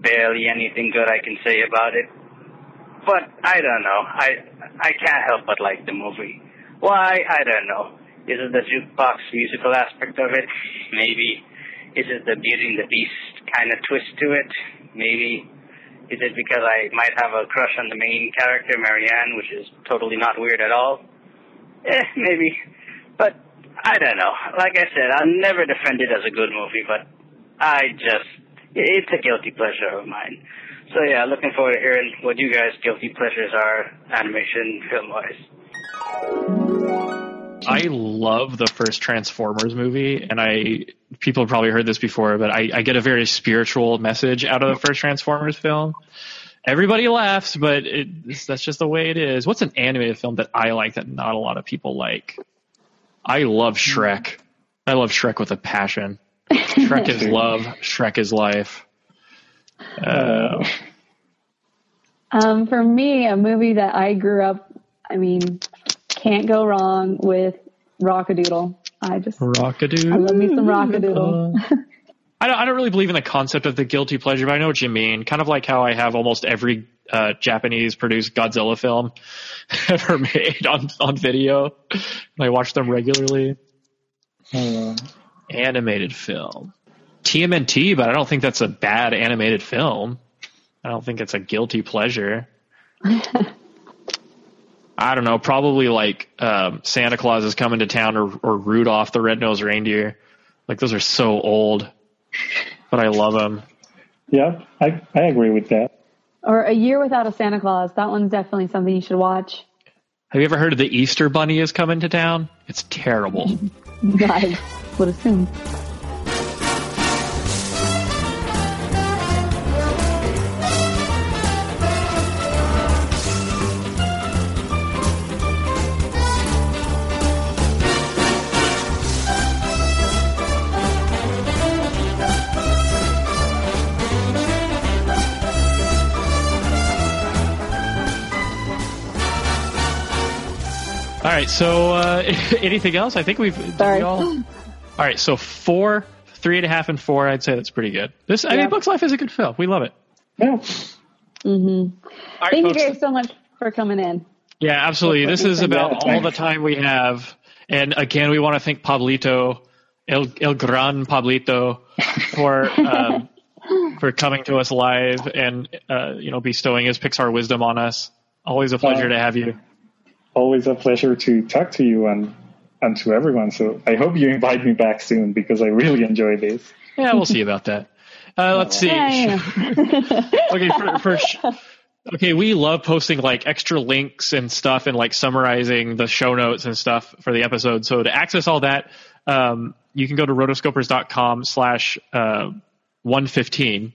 S13: barely anything good I can say about it. But I don't know. I I can't help but like the movie. Why? I don't know. Is it the jukebox musical aspect of it? Maybe. Is it the Beauty and the Beast kind of twist to it? Maybe. Is it because I might have a crush on the main character, Marianne, which is totally not weird at all? Eh, maybe. But I don't know. Like I said, I'll never defend it as a good movie, but I just, it's a guilty pleasure of mine. So yeah, looking forward to hearing what you guys' guilty pleasures are, animation, film-wise.
S3: I love the first Transformers movie, and I people have probably heard this before, but I, I get a very spiritual message out of the first Transformers film. Everybody laughs, but it, that's just the way it is. What's an animated film that I like that not a lot of people like? I love Shrek. I love Shrek with a passion. Shrek is love. Shrek is life. Uh,
S5: Um, for me, a movie that I grew up, I mean, can't go wrong with Rock-a-Doodle. I just,
S3: Rockadoo.
S5: I love me some Rock-a-Doodle.
S3: I don't, I don't really believe in the concept of the guilty pleasure, but I know what you mean. Kind of like how I have almost every uh, Japanese produced Godzilla film ever made on, on video. I watch them regularly. Animated film. TMNT, but I don't think that's a bad animated film. I don't think it's a guilty pleasure. I don't know, probably like um, Santa Claus is coming to town or, or Rudolph the Red-Nosed Reindeer. Like those are so old, but I love them.
S4: Yeah, I, I agree with that.
S5: or A Year Without a Santa Claus. That one's definitely something you should watch.
S3: Have you ever heard of the Easter Bunny is coming to town? It's terrible.
S5: I would assume.
S3: Right, so uh, anything else? I think we've. did we all, all right, so four, three and a half, and four. I'd say that's pretty good. This, I
S5: Yeah.
S3: mean, Bug's Life is a good film. We love it.
S4: Yeah.
S5: hmm
S3: right,
S5: Thank
S3: folks.
S5: you guys so much for coming in.
S3: Yeah, absolutely. This is about all the time we have. And again, we want to thank Pablito, El, El Gran Pablito, for um, for coming to us live and uh, you know bestowing his Pixar wisdom on us. Always a pleasure to have you.
S4: Always a pleasure to talk to you and and to everyone. So I hope you invite me back soon because I really enjoy this.
S3: Yeah, we'll see about that. Uh, let's see.
S5: Yeah, yeah.
S3: okay, for, for sh- okay, we love posting like extra links and stuff and like summarizing the show notes and stuff for the episode. So to access all that, um, you can go to rotoscopers.com slash uh, 115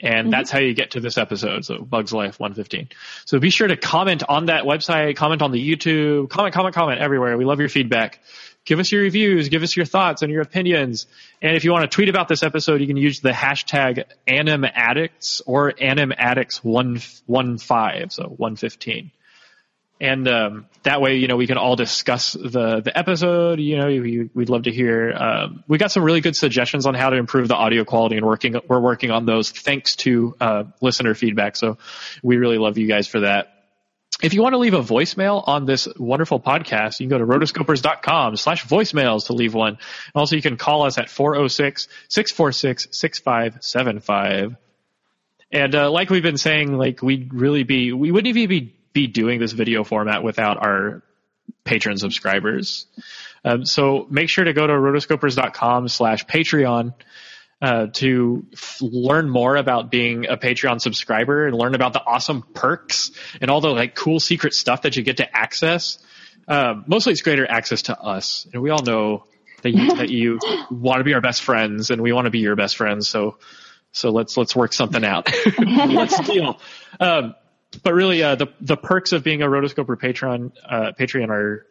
S3: and mm-hmm. that's how you get to this episode. So Bug's Life 115. So be sure to comment on that website, comment on the YouTube, comment, comment, comment everywhere. We love your feedback. Give us your reviews, give us your thoughts and your opinions. And if you want to tweet about this episode, you can use the hashtag animaddicts or animaddicts115, so 115. And um, that way, you know, we can all discuss the the episode. You know, we, we'd love to hear. Um, we got some really good suggestions on how to improve the audio quality, and working we're working on those thanks to uh, listener feedback. So we really love you guys for that. If you want to leave a voicemail on this wonderful podcast, you can go to rotoscopers.com slash voicemails to leave one. Also, you can call us at 406-646-6575. And uh, like we've been saying, like we'd really be, we wouldn't even be, be doing this video format without our patron subscribers. Um, so make sure to go to rotoscopers.com slash Patreon uh, to f- learn more about being a Patreon subscriber and learn about the awesome perks and all the like cool secret stuff that you get to access. Um, mostly it's greater access to us. And we all know that you, that you want to be our best friends and we want to be your best friends. So, so let's, let's work something out. let's deal. Um, but really, uh, the, the perks of being a rotoscoper Patreon, uh, Patreon are,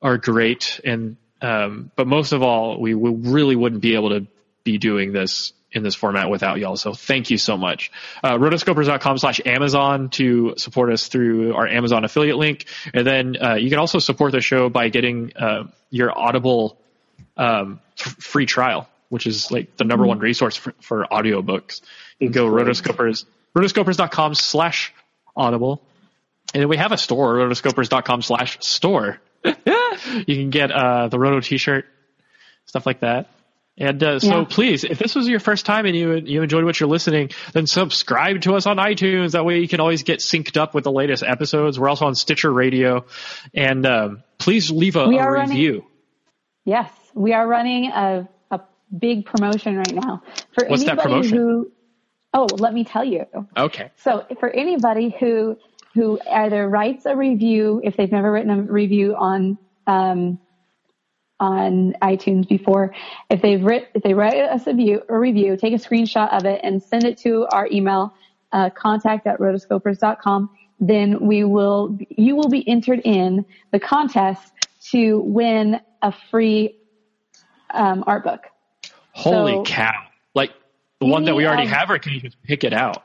S3: are great. And, um, but most of all, we, we really wouldn't be able to be doing this in this format without y'all. So thank you so much. Uh, rotoscopers.com slash Amazon to support us through our Amazon affiliate link. And then uh, you can also support the show by getting uh, your Audible um, f- free trial, which is like the number one resource for, for audiobooks. You can go rotoscopers, rotoscopers.com slash audible. And then we have a store, rotoscopers.com slash store. you can get uh, the Roto t-shirt, stuff like that. And uh, so
S5: Yeah.
S3: please, if this was your first time and you you enjoyed what you're listening, then subscribe to us on iTunes. That way you can always get synced up with the latest episodes. We're also on Stitcher Radio, and um, please leave a, a
S5: are running-
S3: review.
S5: Yes, we are running a, a big promotion right now for
S3: What's that
S5: anybody
S3: promotion?
S5: who. Oh, let me tell you.
S3: Okay.
S5: So for anybody who who either writes a review if they've never written a review on um, on iTunes before, if they've writ, if they write us a review, a review, take a screenshot of it and send it to our email uh, contact at rotoscopers.com, then we will you will be entered in the contest to win a free um, art book.
S3: Holy
S5: So-
S3: cow! The one that we already
S5: of-
S3: have, or can you just pick it out?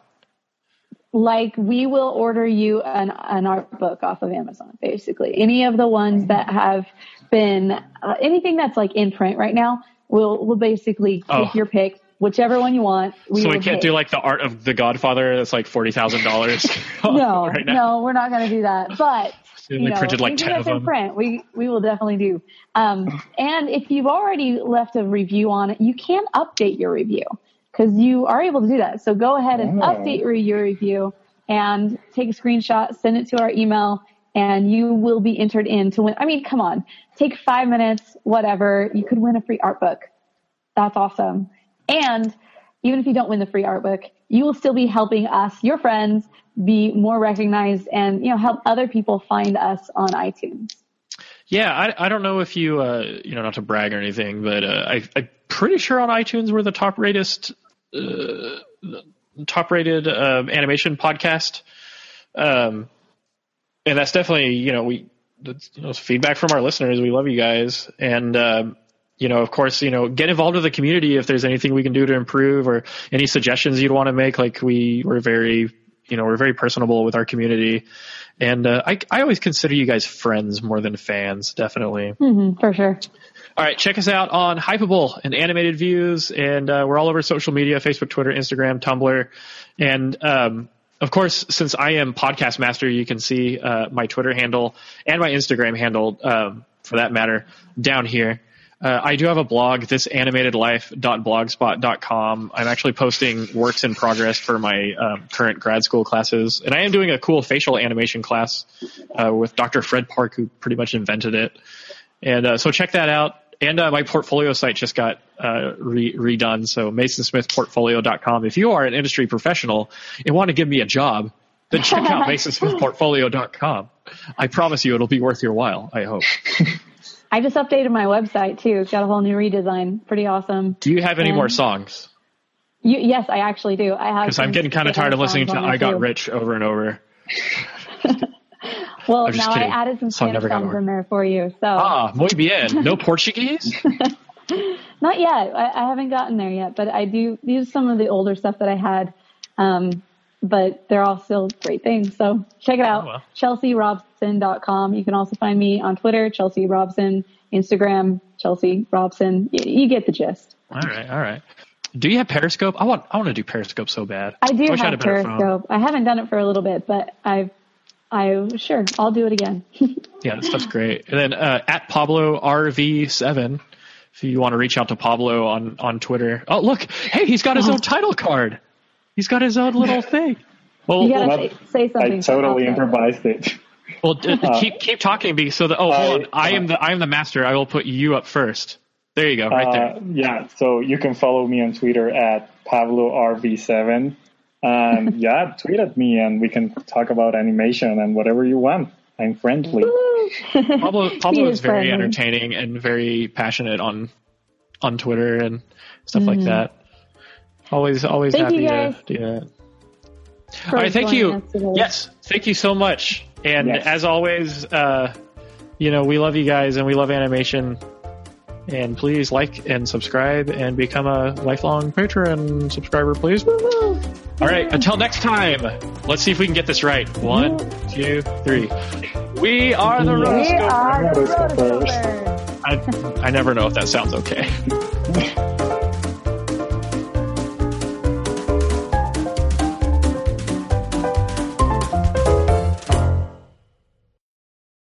S5: like we will order you an, an art book off of Amazon, basically. Any of the ones that have been, uh, anything that's like in print right now, we'll, we'll basically take
S3: Oh.
S5: your pick, whichever one you want.
S3: so we can't
S5: take.
S3: do like the art of the Godfather. That's like forty thousand dollars.
S5: no,
S3: right now.
S5: no, we're not going to do that. But you know,
S3: printed like
S5: anything
S3: 10 of them.
S5: print, we we will definitely do. Um, and if you've already left a review on it, you can update your review because you are able to do that. So go ahead and
S4: Oh.
S5: update your, your review and take a screenshot, send it to our email, and you will be entered in to win. I mean, come on, take five minutes, whatever. You could win a free art book. That's awesome. And even if you don't win the free art book, you will still be helping us, your friends, be more recognized and, you know, help other people find us on iTunes.
S3: Yeah, I, I don't know if you, uh, you know, not to brag or anything, but uh, I, I'm pretty sure on iTunes we're the top rated, top rated um, animation podcast. Um, and that's definitely, you know, we, you know, feedback from our listeners. We love you guys. And, um, you know, of course, you know, get involved with the community if there's anything we can do to improve or any suggestions you'd want to make. Like we, we're very, you know, we're very personable with our community. And uh, I, I always consider you guys friends more than fans, definitely.
S5: Mm-hmm, for sure.
S3: All right, check us out on Hypable and Animated Views, and uh, we're all over social media: Facebook, Twitter, Instagram, Tumblr, and um, of course, since I am podcast master, you can see uh, my Twitter handle and my Instagram handle, um, for that matter, down here. Uh, I do have a blog, thisanimatedlife.blogspot.com. I'm actually posting works in progress for my um, current grad school classes, and I am doing a cool facial animation class uh, with Dr. Fred Parke, who pretty much invented it. And uh, so check that out. And uh, my portfolio site just got uh, re- redone. So masonsmithportfolio.com. If you are an industry professional and want to give me a job, then check out masonsmithportfolio.com. I promise you it'll be worth your while, I hope.
S5: I just updated my website too. It's got a whole new redesign. Pretty awesome.
S3: Do you have any
S5: And-
S3: more songs?
S5: You, yes, I actually do. I have.
S3: Because I'm getting kind of tired of listening to I Got
S5: too.
S3: Rich over and over.
S5: Well,
S3: I'm just
S5: now
S3: kidding.
S5: I added some Spanish
S3: got
S5: songs in there for you. So
S3: Ah, muy bien. No Portuguese?
S5: not yet. I, I haven't gotten there yet, but I do. These are some of the older stuff that I had. Um, but they're all still great things. So check it out.
S3: Oh, well.
S5: ChelseaRobson.com. You can also find me on Twitter, Chelsea Robson, Instagram, Chelsea Robson. You, you get the gist.
S3: All right, all right. Do you have Periscope? I want I want to do Periscope so bad.
S5: I do
S3: had
S5: have
S3: phone.
S5: Periscope. I haven't done it for a little bit, but I, I sure I'll do it again.
S3: Yeah, that stuff's great. And then uh, at Pablo RV7, if you want to reach out to Pablo on on Twitter. Oh, look, hey, he's got his own title card. He's got his own little thing. Well,
S5: you gotta
S3: well,
S5: say, say something.
S4: I totally improvised it.
S3: well, d- keep keep talking, because so the oh, hold on. I am the I am the master. I will put you up first. There you go, right there.
S4: Uh, yeah, so you can follow me on Twitter at PabloRV7. And yeah, tweet at me and we can talk about animation and whatever you want. I'm friendly.
S3: Pablo Pablo is
S5: is
S3: very
S5: friendly.
S3: entertaining and very passionate on on Twitter and stuff like
S5: Mhm.
S3: that. Always always
S5: Thank
S3: happy
S5: you,
S3: to do that. All right, thank you. Yes, thank you so much. And
S4: Yes.
S3: as always, uh, you know, we love you guys and we love animation. And please like and subscribe and become a lifelong patron subscriber, please. All right, until next time, let's see if we can get this right. One, two, three. We are the
S5: We
S3: Rotoscopers.
S5: are the
S4: Rotoscopers.
S5: Rotoscopers.
S3: I, I never know if that sounds okay.